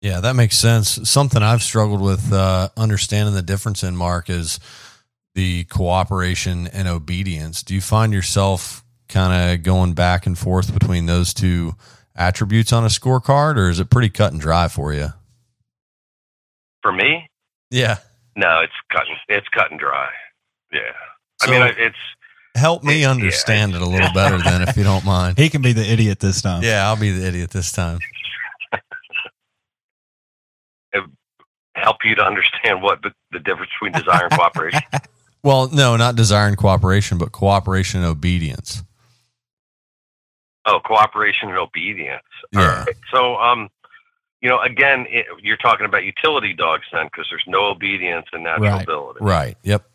Yeah, that makes sense. Something I've struggled with uh, understanding the difference in, Mark, is the cooperation and obedience. Do you find yourself kind of going back and forth between those two? Attributes on a scorecard, or is it pretty cut and dry for you? For me, yeah. No, it's cut. It's cut and dry. Yeah. So, I mean, it's help me it, understand yeah, it a little better then, if you don't mind. He can be the idiot this time. Yeah, I'll be the idiot this time. help you to understand what the, the difference between desire and cooperation. well, no, not desire and cooperation, but cooperation and obedience. Oh, cooperation and obedience. Yeah. Right. So, um, you know, again, it, you're talking about utility dogs then, because there's no obedience and natural right. ability. Right. Yep.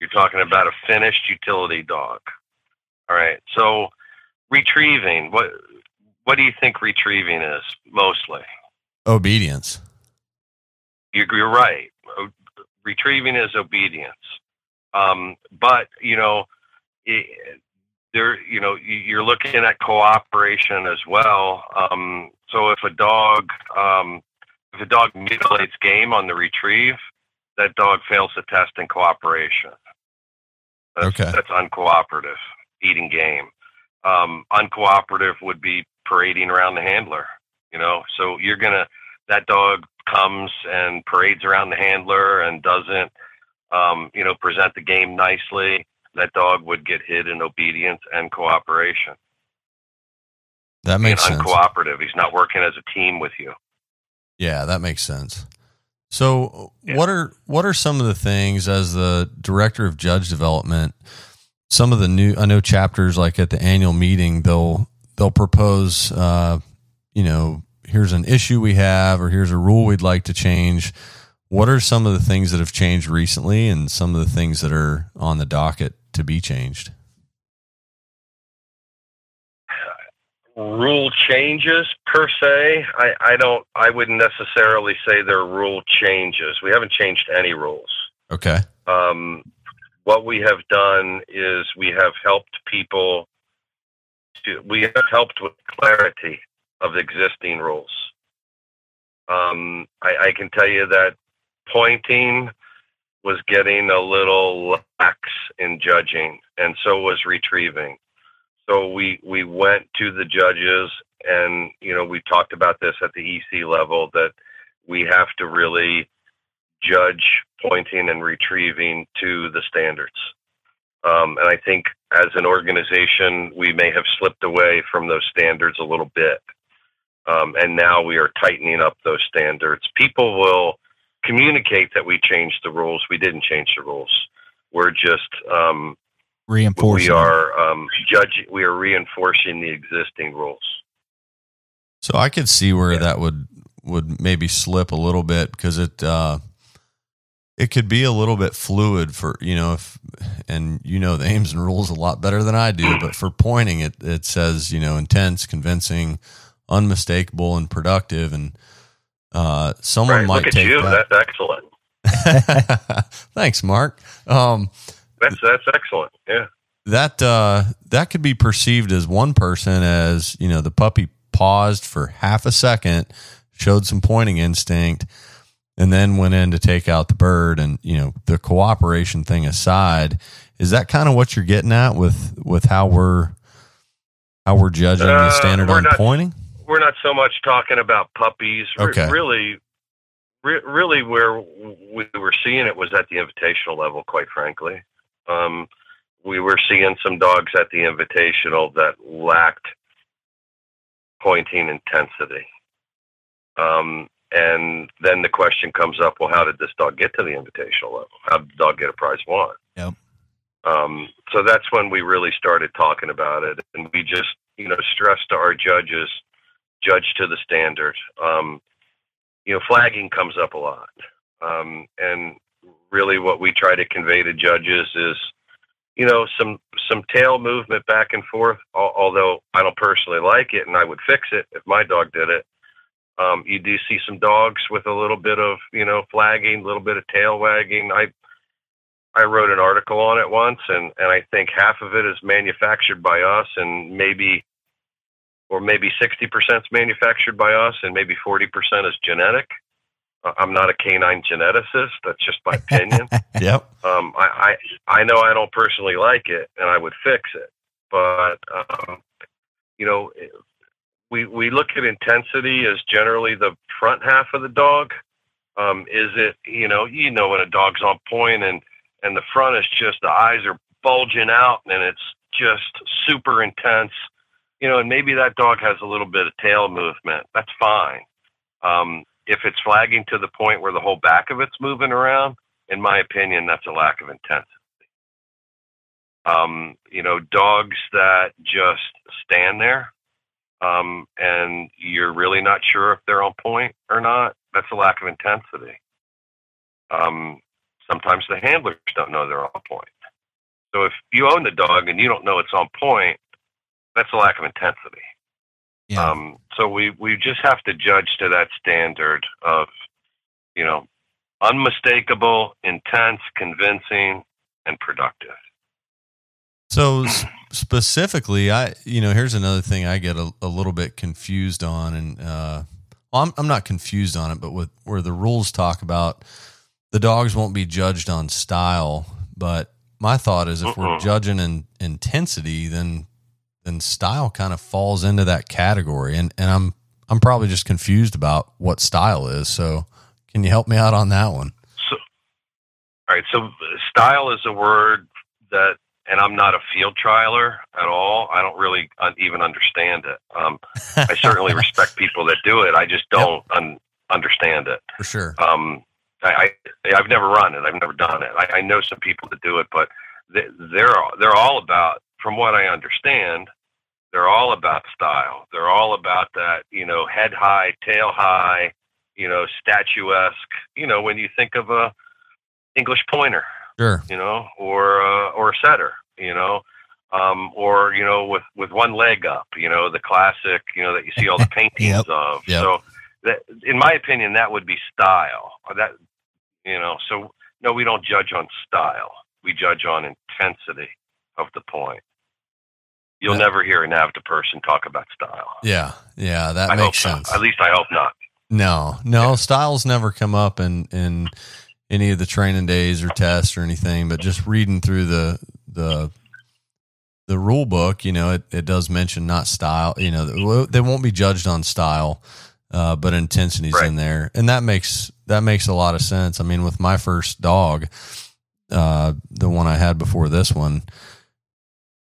You're talking about a finished utility dog. All right. So, retrieving. What what do you think retrieving is mostly? Obedience. You're, you're right. Retrieving is obedience. Um, but you know, it, there, you know, you're looking at cooperation as well. Um, so if a dog, um, if a dog mutilates game on the retrieve, that dog fails the test in cooperation. That's, okay. That's uncooperative, eating game. Um, uncooperative would be parading around the handler. You know, so you're gonna that dog comes and parades around the handler and doesn't, um, you know, present the game nicely. That dog would get hit in obedience and cooperation. That makes Being sense. uncooperative. He's not working as a team with you. Yeah, that makes sense. So, yeah. what are what are some of the things as the director of judge development? Some of the new I know chapters like at the annual meeting they'll they'll propose uh, you know here's an issue we have or here's a rule we'd like to change. What are some of the things that have changed recently and some of the things that are on the docket to be changed? Rule changes per se, I, I don't. I wouldn't necessarily say they're rule changes. We haven't changed any rules. Okay. Um, what we have done is we have helped people. To, we have helped with clarity of existing rules. Um, I, I can tell you that pointing was getting a little lax in judging, and so was retrieving. So we we went to the judges, and you know we talked about this at the EC level that we have to really judge pointing and retrieving to the standards. Um, and I think as an organization, we may have slipped away from those standards a little bit. Um, and now we are tightening up those standards. People will communicate that we changed the rules. We didn't change the rules. We're just um, reinforcing. We are um, judging. We are reinforcing the existing rules. So I could see where yeah. that would would maybe slip a little bit because it uh, it could be a little bit fluid for you know if and you know the aims and rules a lot better than I do. but for pointing, it it says you know intense, convincing unmistakable and productive and uh, someone right, might look at take you. that. That's excellent. Thanks, Mark. Um, that's that's excellent. Yeah. That uh, that could be perceived as one person as you know the puppy paused for half a second, showed some pointing instinct, and then went in to take out the bird. And you know the cooperation thing aside, is that kind of what you're getting at with with how we're how we're judging Uh, the standard we're on not- pointing? We're not so much talking about puppies. Okay. really, re- really, where we were seeing it was at the invitational level. Quite frankly, um, we were seeing some dogs at the invitational that lacked pointing intensity. Um, and then the question comes up: Well, how did this dog get to the invitational level? How did the dog get a prize one? Yep. Um, so that's when we really started talking about it, and we just, you know, stressed to our judges, judge to the standard. Um, you know, flagging comes up a lot, um, and really, what we try to convey to judges is, you know, some some tail movement back and forth. Although I don't personally like it, and I would fix it if my dog did it. Um, you do see some dogs with a little bit of, you know, flagging, a little bit of tail wagging. I I wrote an article on it once, and and I think half of it is manufactured by us, and maybe, or maybe sixty percent is manufactured by us, and maybe forty percent is genetic. Uh, I'm not a canine geneticist. That's just my opinion. Yep. um, I, I I know I don't personally like it, and I would fix it, but um, you know, we we look at intensity as generally the front half of the dog. Um, is it you know you know when a dog's on point and and the front is just the eyes are bulging out and it's just super intense, you know, and maybe that dog has a little bit of tail movement. That's fine. Um, if it's flagging to the point where the whole back of it's moving around, in my opinion, that's a lack of intensity. Um, you know, dogs that just stand there um, and you're really not sure if they're on point or not, that's a lack of intensity. Um, sometimes the handlers don't know they're on point. So if you own the dog and you don't know it's on point, that's a lack of intensity. Yeah. Um, so we we just have to judge to that standard of, you know, unmistakable, intense, convincing, and productive. So specifically, I you know here's another thing I get a, a little bit confused on, and uh, well, I'm I'm not confused on it, but with where the rules talk about the dogs won't be judged on style, but my thought is if we're judging in intensity, then then style kind of falls into that category, and and I'm I'm probably just confused about what style is. So can you help me out on that one? So, all right. So, style is a word that, and I'm not a field trialer at all. I don't really even understand it. Um, I certainly respect people that do it. I just don't un- understand it. For sure. Um, I, I I've never run it. I've never done it. I, I know some people that do it, but they, they're they're all about, from what I understand, they're all about style. They're all about that, you know, head high, tail high, you know, statuesque. You know, when you think of a English pointer, Sure. you know, or uh, or a setter, you know, um, or you know, with with one leg up, you know, the classic, you know, that you see all the paintings Yep. of. Yep. So, that, in my opinion, that would be style. That you know, so no, we don't judge on style. We judge on intensity of the point. You'll Yeah. never hear an NAVHDA person talk about style. Yeah. Yeah. That I makes sense. not. At least I hope not. No, no, styles never come up in in any of the training days or tests or anything. But just reading through the the the rule book, you know, it, it does mention not style. You know, they won't be judged on style, uh, but intensity's Right. in there, and that makes that makes a lot of sense. I mean, with my first dog, uh, the one I had before this one.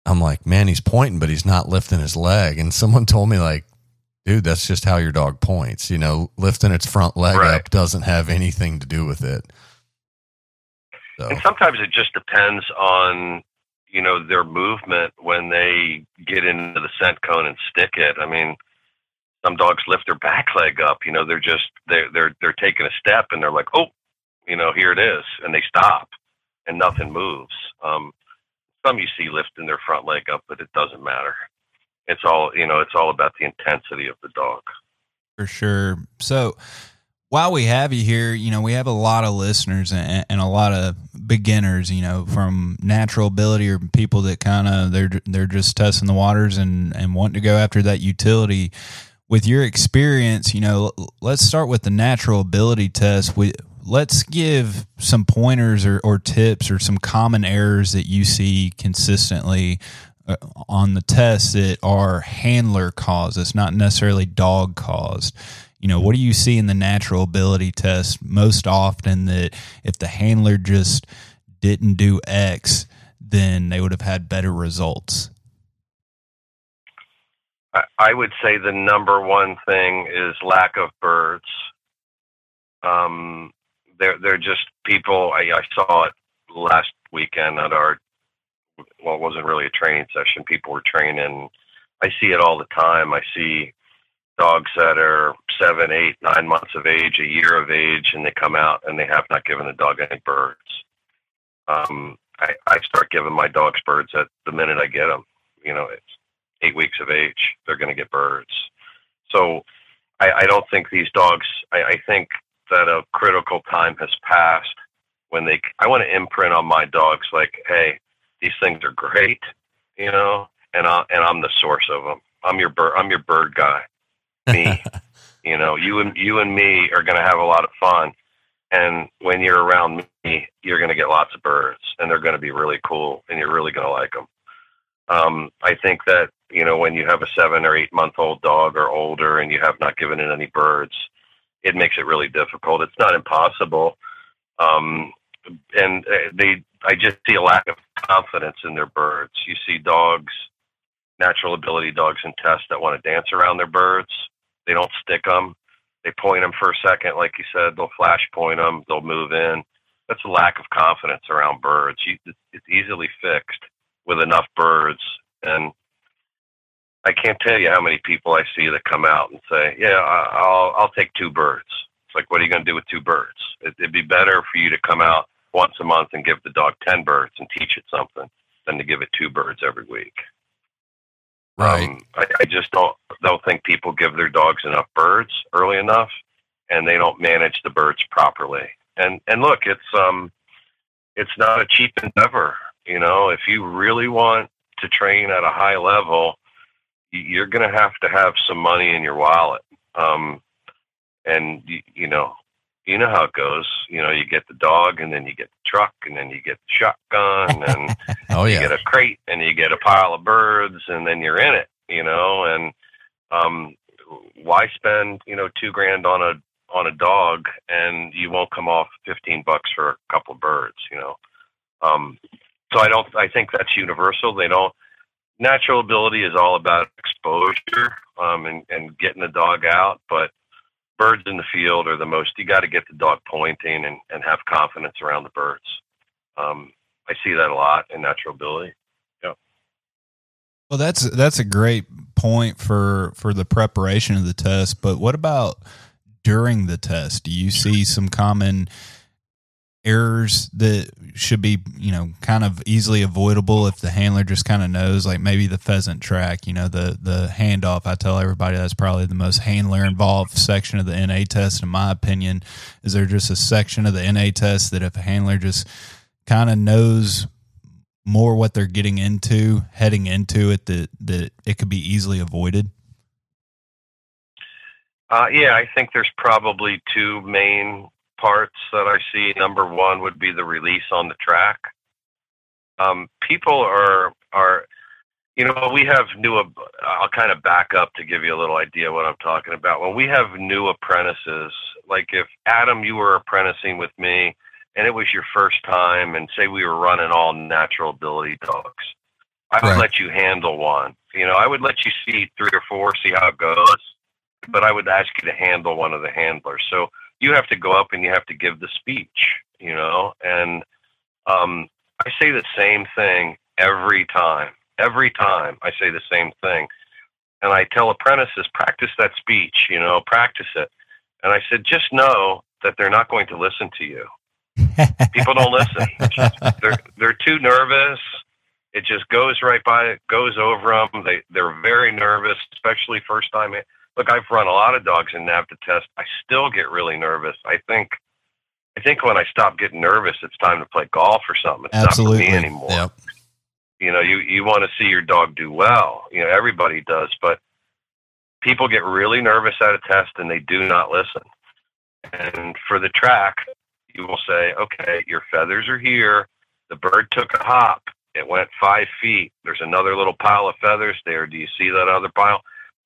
I'm like, man, he's pointing, but he's not lifting his leg. And someone told me, like, dude, that's just how your dog points. You know, lifting its front leg Right. up doesn't have anything to do with it. So, And sometimes it just depends on, you know, their movement when they get into the scent cone and stick it. I mean, some dogs lift their back leg up. You know, they're just they're they're they're taking a step and they're like, oh, you know, here it is, and they stop, and nothing moves. Um, some you see lifting their front leg up, but it doesn't matter. It's all you know. It's all about the intensity of the dog. For sure. So while we have you here, you know, we have a lot of listeners and, and a lot of beginners, you know, from natural ability or people that kind of they're they're just testing the waters and and wanting to go after that utility. With your experience, you know, let's start with the natural ability test. We let's give some pointers or, or tips or some common errors that you see consistently uh, on the test that are handler caused. It's not necessarily dog caused. You know, what do you see in the natural ability test most often that if the handler just didn't do X, then they would have had better results? I would say the number one thing is lack of birds. Um, they're they're just people. I, I saw it last weekend at our. Well, it wasn't really a training session. People were training. I see it all the time. I see dogs that are seven, eight, nine months of age, a year of age, and they come out and they have not given the dog any birds. Um, I, I start giving my dogs birds at the minute I get them. You know, it's eight weeks of age, they're going to get birds. So I, I don't think these dogs, I, I think that a critical time has passed when they, I want to imprint on my dogs like, hey, these things are great, you know, and, I, and I'm the source of them. I'm your bird, I'm your bird guy. Me, you know, you and you and me are going to have a lot of fun. And when you're around me, you're going to get lots of birds, and they're going to be really cool, and you're really going to like them. Um, I think that you know when you have a seven or eight month old dog or older, and you have not given it any birds, it makes it really difficult. It's not impossible, um, and uh, they. I just see a lack of confidence in their birds. You see dogs, natural ability dogs in tests that want to dance around their birds. They don't stick them. They point them for a second, like you said. They'll flash point them. They'll move in. That's a lack of confidence around birds. It's easily fixed with enough birds. And I can't tell you how many people I see that come out and say, "Yeah, I- I'll I'll take two birds." It's like, what are you going to do with two birds? It, it'd be better for you to come out once a month and give the dog ten birds and teach it something than to give it two birds every week. Right. Um, I, I just don't don't think people give their dogs enough birds early enough, and they don't manage the birds properly. And and look, it's um, it's not a cheap endeavor. You know, if you really want to train at a high level, you're going to have to have some money in your wallet. Um, and you, you know, you know how it goes. You know, you get the dog, and then you get the truck, and then you get the shotgun, and Oh you get a crate and you get a pile of birds and then you're in it you know and um why spend you know two grand on a on a dog and you won't come off 15 bucks for a couple of birds you know um so i don't i think that's universal they don't natural ability is all about exposure um and and getting the dog out but birds in the field are the most you got to get the dog pointing and and have confidence around the birds um I see that a lot in natural ability. Yeah. Well, that's that's a great point for for the preparation of the test. But what about during the test? Do you see some common errors that should be you know kind of easily avoidable if the handler just kind of knows like maybe the pheasant track you know the the handoff. I tell everybody that's probably the most handler involved section of the na test in my opinion is there just a section of the na test that if a handler just kind of knows more what they're getting into heading into it that that it could be easily avoided? Uh, yeah, I think there's probably two main parts that I see. Number one would be the release on the track. Um, people are are, you know, we have new. I'll kind of back up to give you a little idea what I'm talking about. When we have new apprentices, like if Adam, you were apprenticing with me, and it was your first time, and say we were running all natural ability dogs, I would Right. let you handle one. You know, I would let you see three or four, see how it goes but I would ask you to handle one of the handlers. So you have to go up and you have to give the speech, you know, and um, I say the same thing every time. Every time I say the same thing. And I tell apprentices, practice that speech, you know, practice it. And I said, just know that they're not going to listen to you. People don't listen. They're they're too nervous. It just goes right by, it goes over them. They they're very nervous, especially first time. Look, I've run a lot of dogs in NAVHDA test. I still get really nervous. I think, I think when I stop getting nervous, it's time to play golf or something. It's Absolutely. not for me anymore. Yep. You know, you you want to see your dog do well. You know, everybody does, but people get really nervous at a test and they do not listen. And for the track, you will say, okay, your feathers are here. The bird took a hop. It went five feet. There's another little pile of feathers there. Do you see that other pile?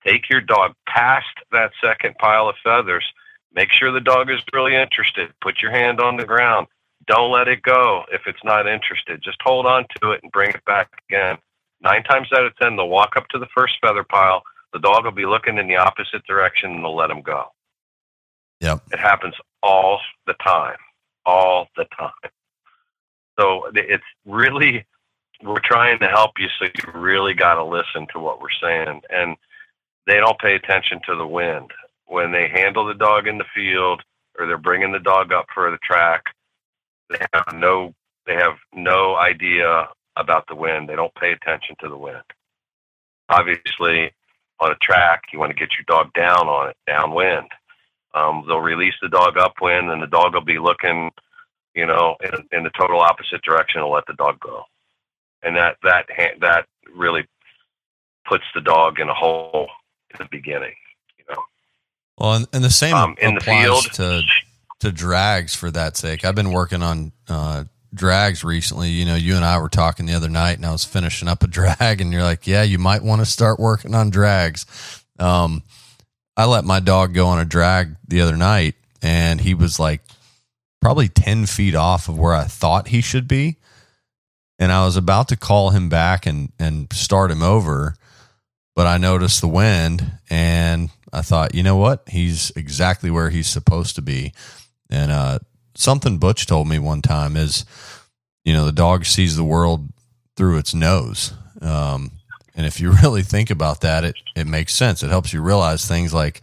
Take your dog past that second pile of feathers. Make sure the dog is really interested. Put your hand on the ground. Don't let it go if it's not interested. Just hold on to it and bring it back again. Nine times out of ten, they'll walk up to the first feather pile. The dog will be looking in the opposite direction and they'll let him go. Yep. It happens all the time, all the time. So it's really, we're trying to help you. So you really got to listen to what we're saying. And they don't pay attention to the wind. When they handle the dog in the field or they're bringing the dog up for the track, they have no, they have no idea about the wind. They don't pay attention to the wind. Obviously, on a track, you want to get your dog down on it, downwind. Um, they'll release the dog upwind, and the dog will be looking, you know, in, in the total opposite direction and let the dog go. And that that that really puts the dog in a hole the beginning. You know, Well, and, and the same um, in the field. to to drags for that sake. I've been working on uh, drags recently. You know, you and I were talking the other night, and I was finishing up a drag, and you're like, "Yeah, you might want to start working on drags." Um, I let my dog go on a drag the other night, and he was like probably ten feet off of where I thought he should be, and I was about to call him back and and start him over, but I noticed the wind, and I thought, you know what, he's exactly where he's supposed to be. And uh, something Butch told me one time is, you know, the dog sees the world through its nose. Um, and if you really think about that, it, it makes sense. It helps you realize things like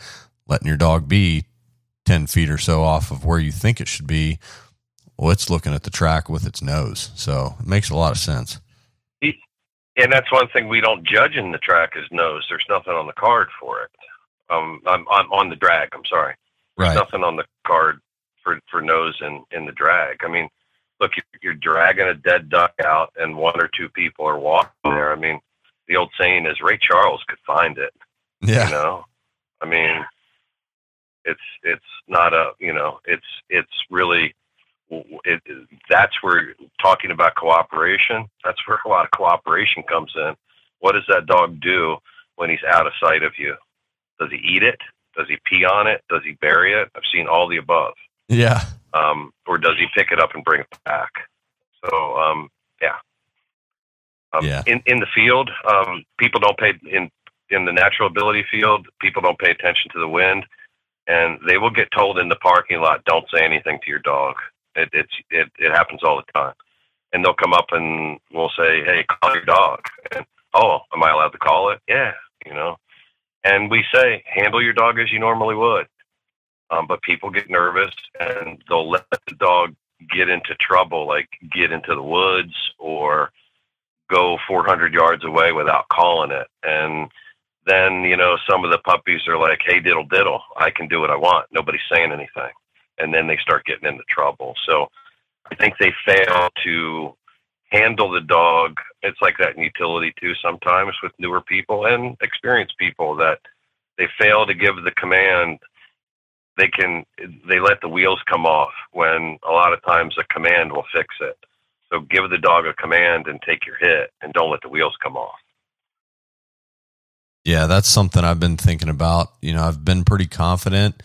letting your dog be 10 feet or so off of where you think it should be. Well, it's looking at the track with its nose. So it makes a lot of sense. And that's one thing we don't judge in the track is nose. There's nothing on the card for it. Um, I'm, I'm on the drag. I'm sorry. There's Right. nothing on the card for for nose in in the drag. I mean, look, you're, you're dragging a dead duck out, and one or two people are walking there. I mean, the old saying is Ray Charles could find it. Yeah. You know, I mean, it's it's not a you know it's it's really it, it that's where talking about cooperation. That's where a lot of cooperation comes in. What does that dog do when he's out of sight of you? Does he eat it? Does he pee on it? Does he bury it? I've seen all the above. Yeah. Um, or does he pick it up and bring it back? So um, yeah. Um, Yeah. In in the field, um, people don't pay in in the natural ability field. People don't pay attention to the wind, and they will get told in the parking lot, "Don't say anything to your dog." It it's it it happens all the time, and they'll come up and we'll say, "Hey, call your dog." And oh, am I allowed to call it? Yeah, you know. And we say, handle your dog as you normally would. Um, but people get nervous and they'll let the dog get into trouble, like get into the woods or go 400 yards away without calling it. And then, you know, some of the puppies are like, hey, diddle diddle, I can do what I want. Nobody's saying anything. And then they start getting into trouble. So I think they fail to handle the dog. It's like that in utility too, sometimes with newer people and experienced people that they fail to give the command they can they let the wheels come off when a lot of times a command will fix it. So give the dog a command and take your hit and don't let the wheels come off. Yeah, that's something I've been thinking about. You know, I've been pretty confident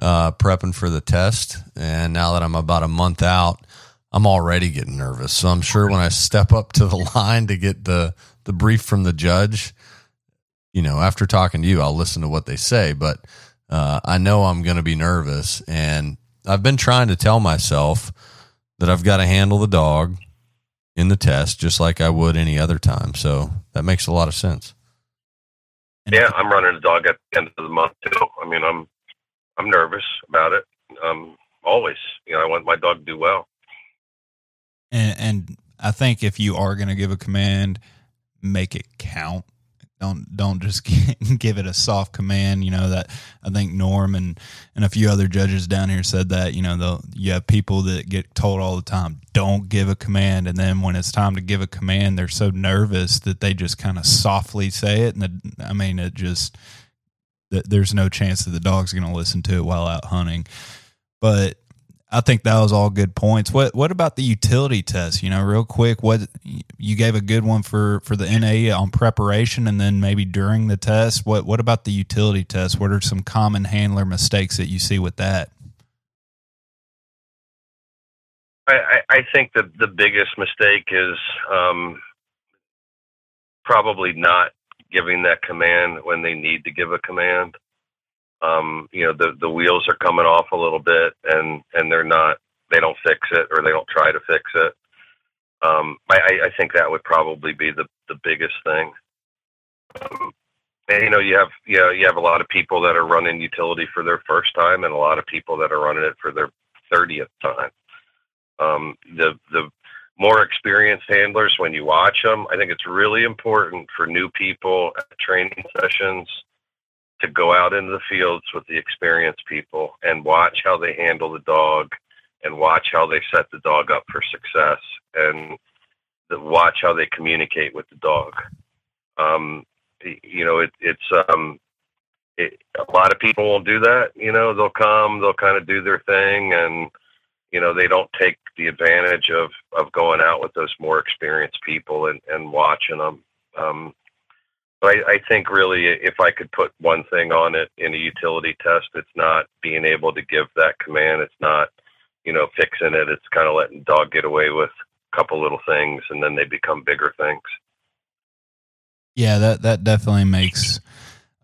uh, prepping for the test, and now that I'm about a month out, I'm already getting nervous. So I'm sure when I step up to the line to get the the brief from the judge, you know, after talking to you, I'll listen to what they say. But uh, I know I'm going to be nervous, and I've been trying to tell myself that I've got to handle the dog in the test just like I would any other time. So that makes a lot of sense. Yeah, I'm running a dog at the end of the month too. I mean, I'm I'm nervous about it. Um, always, you know, I want my dog to do well. and, and I think if you are going to give a command, make it count. Don't don't just give it a soft command. You know that I think Norm and and a few other judges down here said that. You know, you have people that get told all the time, "Don't give a command," and then when it's time to give a command, they're so nervous that they just kind of softly say it. And the, I mean, it just th- there's no chance that the dog's going to listen to it while out hunting. But I think that was all good points. What what about the utility test? You know, real quick, what you gave a good one for for the NA on preparation, and then maybe during the test. What what about the utility test? What are some common handler mistakes that you see with that? I, I, think the the biggest mistake is um, probably not giving that command when they need to give a command. Um, you know, the the wheels are coming off a little bit, and and they're not. They don't fix it, or they don't try to fix it. Um, I, I- think that would probably be the the biggest thing. Um, and you know, you have you know, you have a lot of people that are running utility for their first time, and a lot of people that are running it for their thirtieth time. Um, the the more experienced handlers, when you watch them, I think it's really important for new people at training sessions to go out into the fields with the experienced people and watch how they handle the dog and watch how they set the dog up for success and watch how they communicate with the dog. Um, you know, it, it's um, it, a lot of people won't do that. You know, they'll come, they'll kind of do their thing, and you know, they don't take the advantage of of going out with those more experienced people and and watching them. Um, but I, I think really, if I could put one thing on it in a utility test, it's not being able to give that command. It's not, you know, fixing it. It's kind of letting dog get away with a couple little things, and then they become bigger things. Yeah, that that definitely makes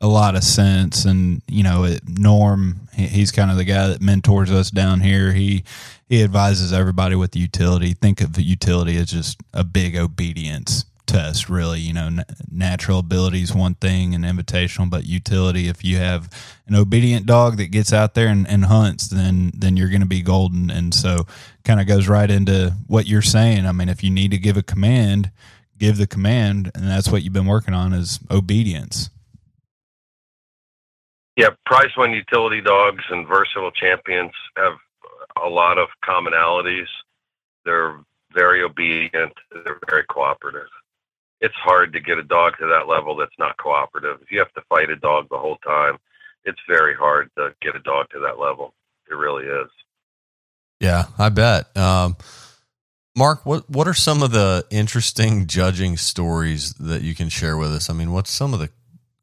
a lot of sense. And you know, it, Norm, he, he's kind of the guy that mentors us down here. He he advises everybody with utility. Think of utility as just a big obedience test. Really, you know, n- natural ability is one thing and invitational, but utility. If you have an obedient dog that gets out there and, and hunts, then then you're going to be golden. And so, kind of goes right into what you're saying. I mean, if you need to give a command give the command, and that's what you've been working on is obedience. Yeah, prize one utility dogs and versatile champions have a lot of commonalities. They're very obedient. They're very cooperative. It's hard to get a dog to that level that's not cooperative. If you have to fight a dog the whole time, it's very hard to get a dog to that level. It really is. Yeah, I bet. Um, Mark, what what are some of the interesting judging stories that you can share with us? I mean, what's some of the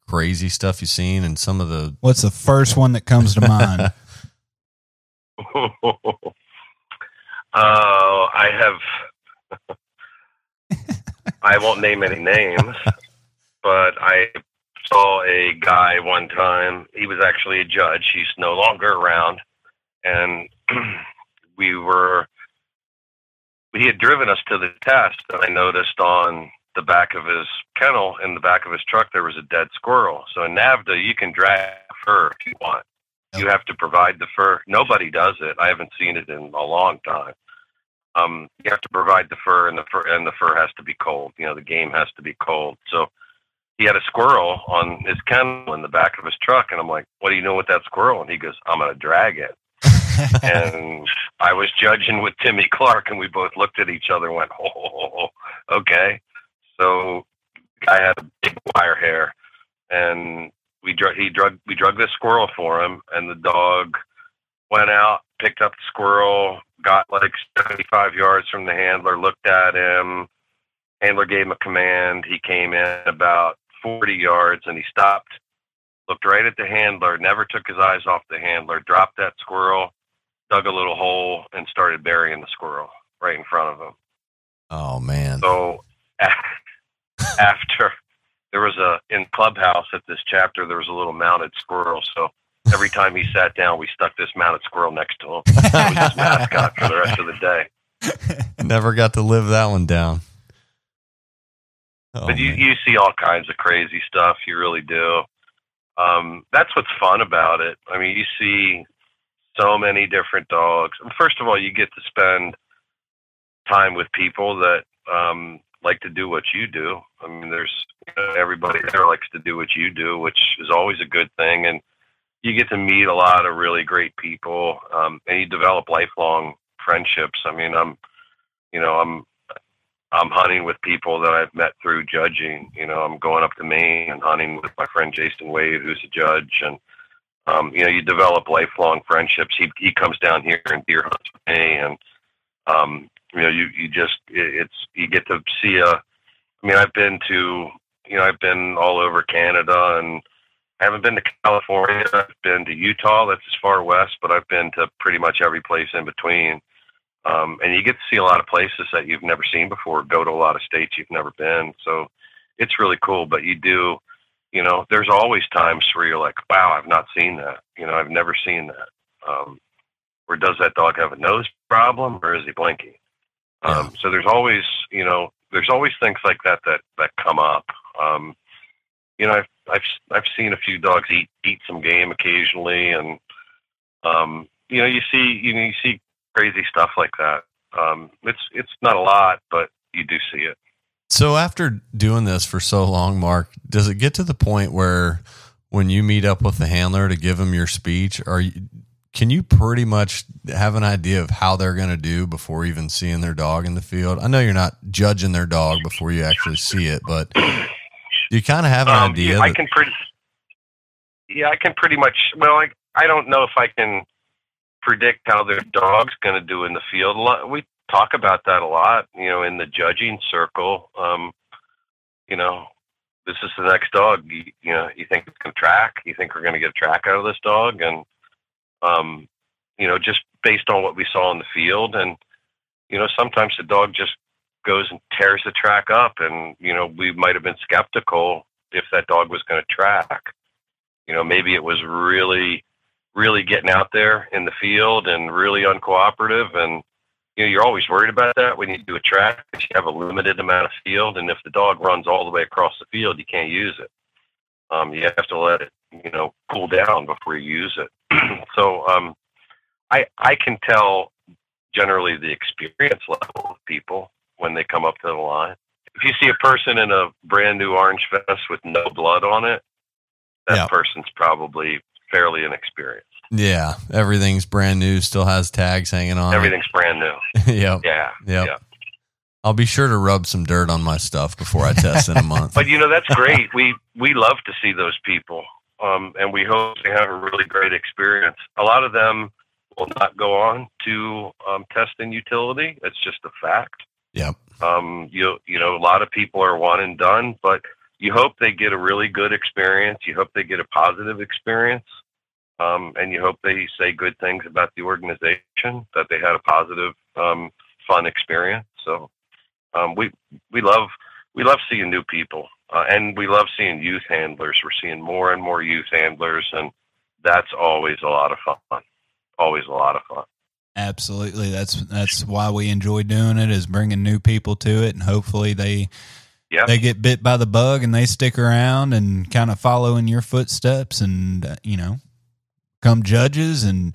crazy stuff you've seen and some of the What's the first one that comes to mind? uh, I have. I won't name any names, but I saw a guy one time. He was actually a judge. He's no longer around, and we were. He had driven us to the test, and I noticed on the back of his kennel, in the back of his truck, there was a dead squirrel. So in NAVHDA, you can drag fur if you want. You have to provide the fur. Nobody does it. I haven't seen it in a long time. Um, you have to provide the fur, and the fur and the fur has to be cold. You know, the game has to be cold. So he had a squirrel on his kennel in the back of his truck, and I'm like, "What do you know with that squirrel?" And he goes, "I'm gonna drag it." and I was judging with Timmy Clark, and we both looked at each other and went, "Oh, okay." So I had a big wire hair, and we drug he drug we drug this squirrel for him, and the dog went out, picked up the squirrel, got like 75 yards from the handler, looked at him. Handler gave him a command. He came in about 40 yards and he stopped, looked right at the handler, never took his eyes off the handler, dropped that squirrel, dug a little hole, and started burying the squirrel right in front of him. Oh man. So after there was a in clubhouse at this chapter there was a little mounted squirrel so every time he sat down we stuck this mounted squirrel next to him. That was his mascot for the rest of the day. Never got to live that one down. Oh, but you, man. you see all kinds of crazy stuff you really do. Um, that's what's fun about it. I mean you see so many different dogs. First of all you get to spend time with people that um, like to do what you do. I mean there's you know, everybody there likes to do what you do which is always a good thing and you get to meet a lot of really great people um, and you develop lifelong friendships. I mean i'm you know i'm i'm hunting with people that i've met through judging. You know i'm going up to maine and hunting with my friend jason wade who's a judge and um, you know you develop lifelong friendships. He he comes down here and deer hunts with me and um, you know you you just it, it's you get to see a i mean i've been to you know i've been all over canada and I haven't been to California. I've been to Utah. That's as far west, but I've been to pretty much every place in between. Um, and you get to see a lot of places that you've never seen before. Go to a lot of states you've never been. So it's really cool. But you do, you know, there's always times where you're like, "Wow, I've not seen that." You know, I've never seen that. Um, or does that dog have a nose problem, or is he blinking? Um, so there's always, you know, there's always things like that that that come up. Um, you know, I've I've I've seen a few dogs eat eat some game occasionally, and um, you know, you see you know you see crazy stuff like that. Um, it's it's not a lot, but you do see it. So after doing this for so long, Mark, does it get to the point where when you meet up with the handler to give them your speech, are you can you pretty much have an idea of how they're going to do before even seeing their dog in the field? I know you're not judging their dog before you actually see it, but you kind of have an Um, idea. yeah, I can pretty. Yeah, I can pretty much. Well, I I don't know if I can predict how their dog's going to do in the field. A lot, we talk about that a lot, you know, in the judging circle. Um, you know, this is the next dog. You, you know, you think it's going to track? You think we're going to get a track out of this dog? And um, you know, just based on what we saw in the field, and you know, sometimes the dog just goes and tears the track up, and you know, we might have been skeptical if that dog was going to track. You know, maybe it was really, really getting out there in the field and really uncooperative, and you know, you're always worried about that when you do a track because you have a limited amount of field, and if the dog runs all the way across the field, you can't use it. Um, you have to let it, you know, cool down before you use it. so, um, I I can tell generally the experience level of people when they come up to the line. if you see a person in a brand new orange vest with no blood on it, that Yeah. person's probably fairly inexperienced. Yeah, everything's brand new, still has tags hanging on. it. Everything's brand new. yep. Yeah. Yep. Yeah. I'll be sure to rub some dirt on my stuff before I test in a month. But you know that's great. we we love to see those people, um, and we hope they have a really great experience. A lot of them will not go on to um, test in utility. It's just a fact. Yep. Um, you you know a lot of people are one and done, but you hope they get a really good experience. You hope they get a positive experience, um, and you hope they say good things about the organization. That they had a positive, um, fun experience. So um, we we love we love seeing new people, uh, and we love seeing youth handlers. We're seeing more and more youth handlers, and that's always a lot of fun. Always a lot of fun. Absolutely. That's that's why we enjoy doing it is bringing new people to it and hopefully they Yeah. they get bit by the bug and they stick around and kind of follow in your footsteps and uh, you know come judges and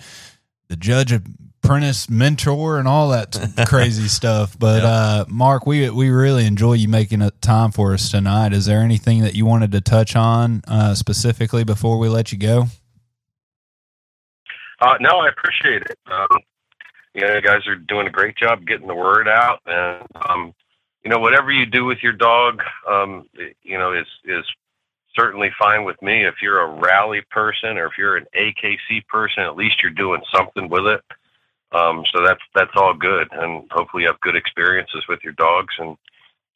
the judge apprentice mentor and all that crazy stuff. But uh mark we we really enjoy you making a time for us tonight. Is there anything that you wanted to touch on uh specifically before we let you go? Uh, no, I appreciate it. Um, you know, you guys are doing a great job getting the word out, and um, you know, whatever you do with your dog, um, you know, is is certainly fine with me. If you're a rally person or if you're an AKC person, at least you're doing something with it. Um, so that's that's all good, and hopefully you have good experiences with your dogs and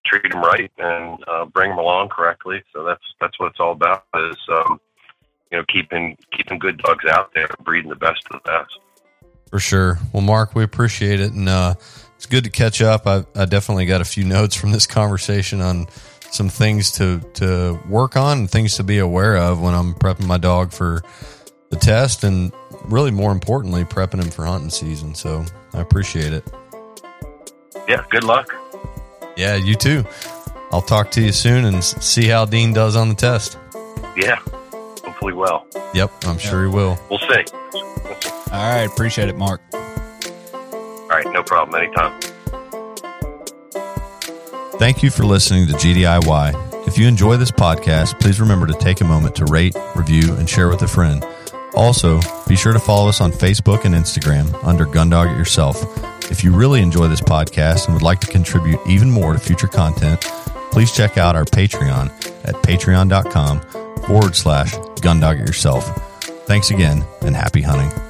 treat them right and uh, bring them along correctly. So that's that's what it's all about. Is um, you know keeping keeping good dogs out there, breeding the best of the best. For sure. Well, Mark, we appreciate it, and uh, it's good to catch up. I, I definitely got a few notes from this conversation on some things to to work on and things to be aware of when I'm prepping my dog for the test, and really more importantly, prepping him for hunting season. So I appreciate it. Yeah, good luck. Yeah, you too. I'll talk to you soon and see how Dean does on the test. Yeah, hopefully well. Yep, I'm sure he will. We'll see. all right appreciate it mark All right, no problem. Anytime. Thank you for listening to GDIY. If you enjoy this podcast, please remember to take a moment to rate, review, and share with a friend. Also, be sure to follow us on Facebook and Instagram under Gun Dog It Yourself. If you really enjoy this podcast and would like to contribute even more to future content, please check out our Patreon at patreon.com forward slash Gun Dog It Yourself. Thanks again and happy hunting.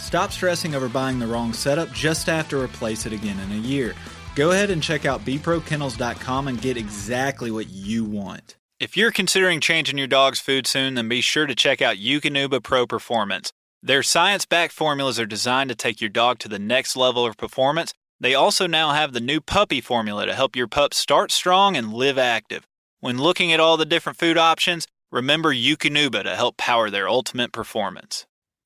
Stop stressing over buying the wrong setup just to replace it again in a year. Go ahead and check out bprokennels.com and get exactly what you want. If you're considering changing your dog's food soon, then be sure to check out Eukanuba Pro Performance. Their science backed formulas are designed to take your dog to the next level of performance. They also now have the new puppy formula to help your pup start strong and live active. When looking at all the different food options, remember Eukanuba to help power their ultimate performance.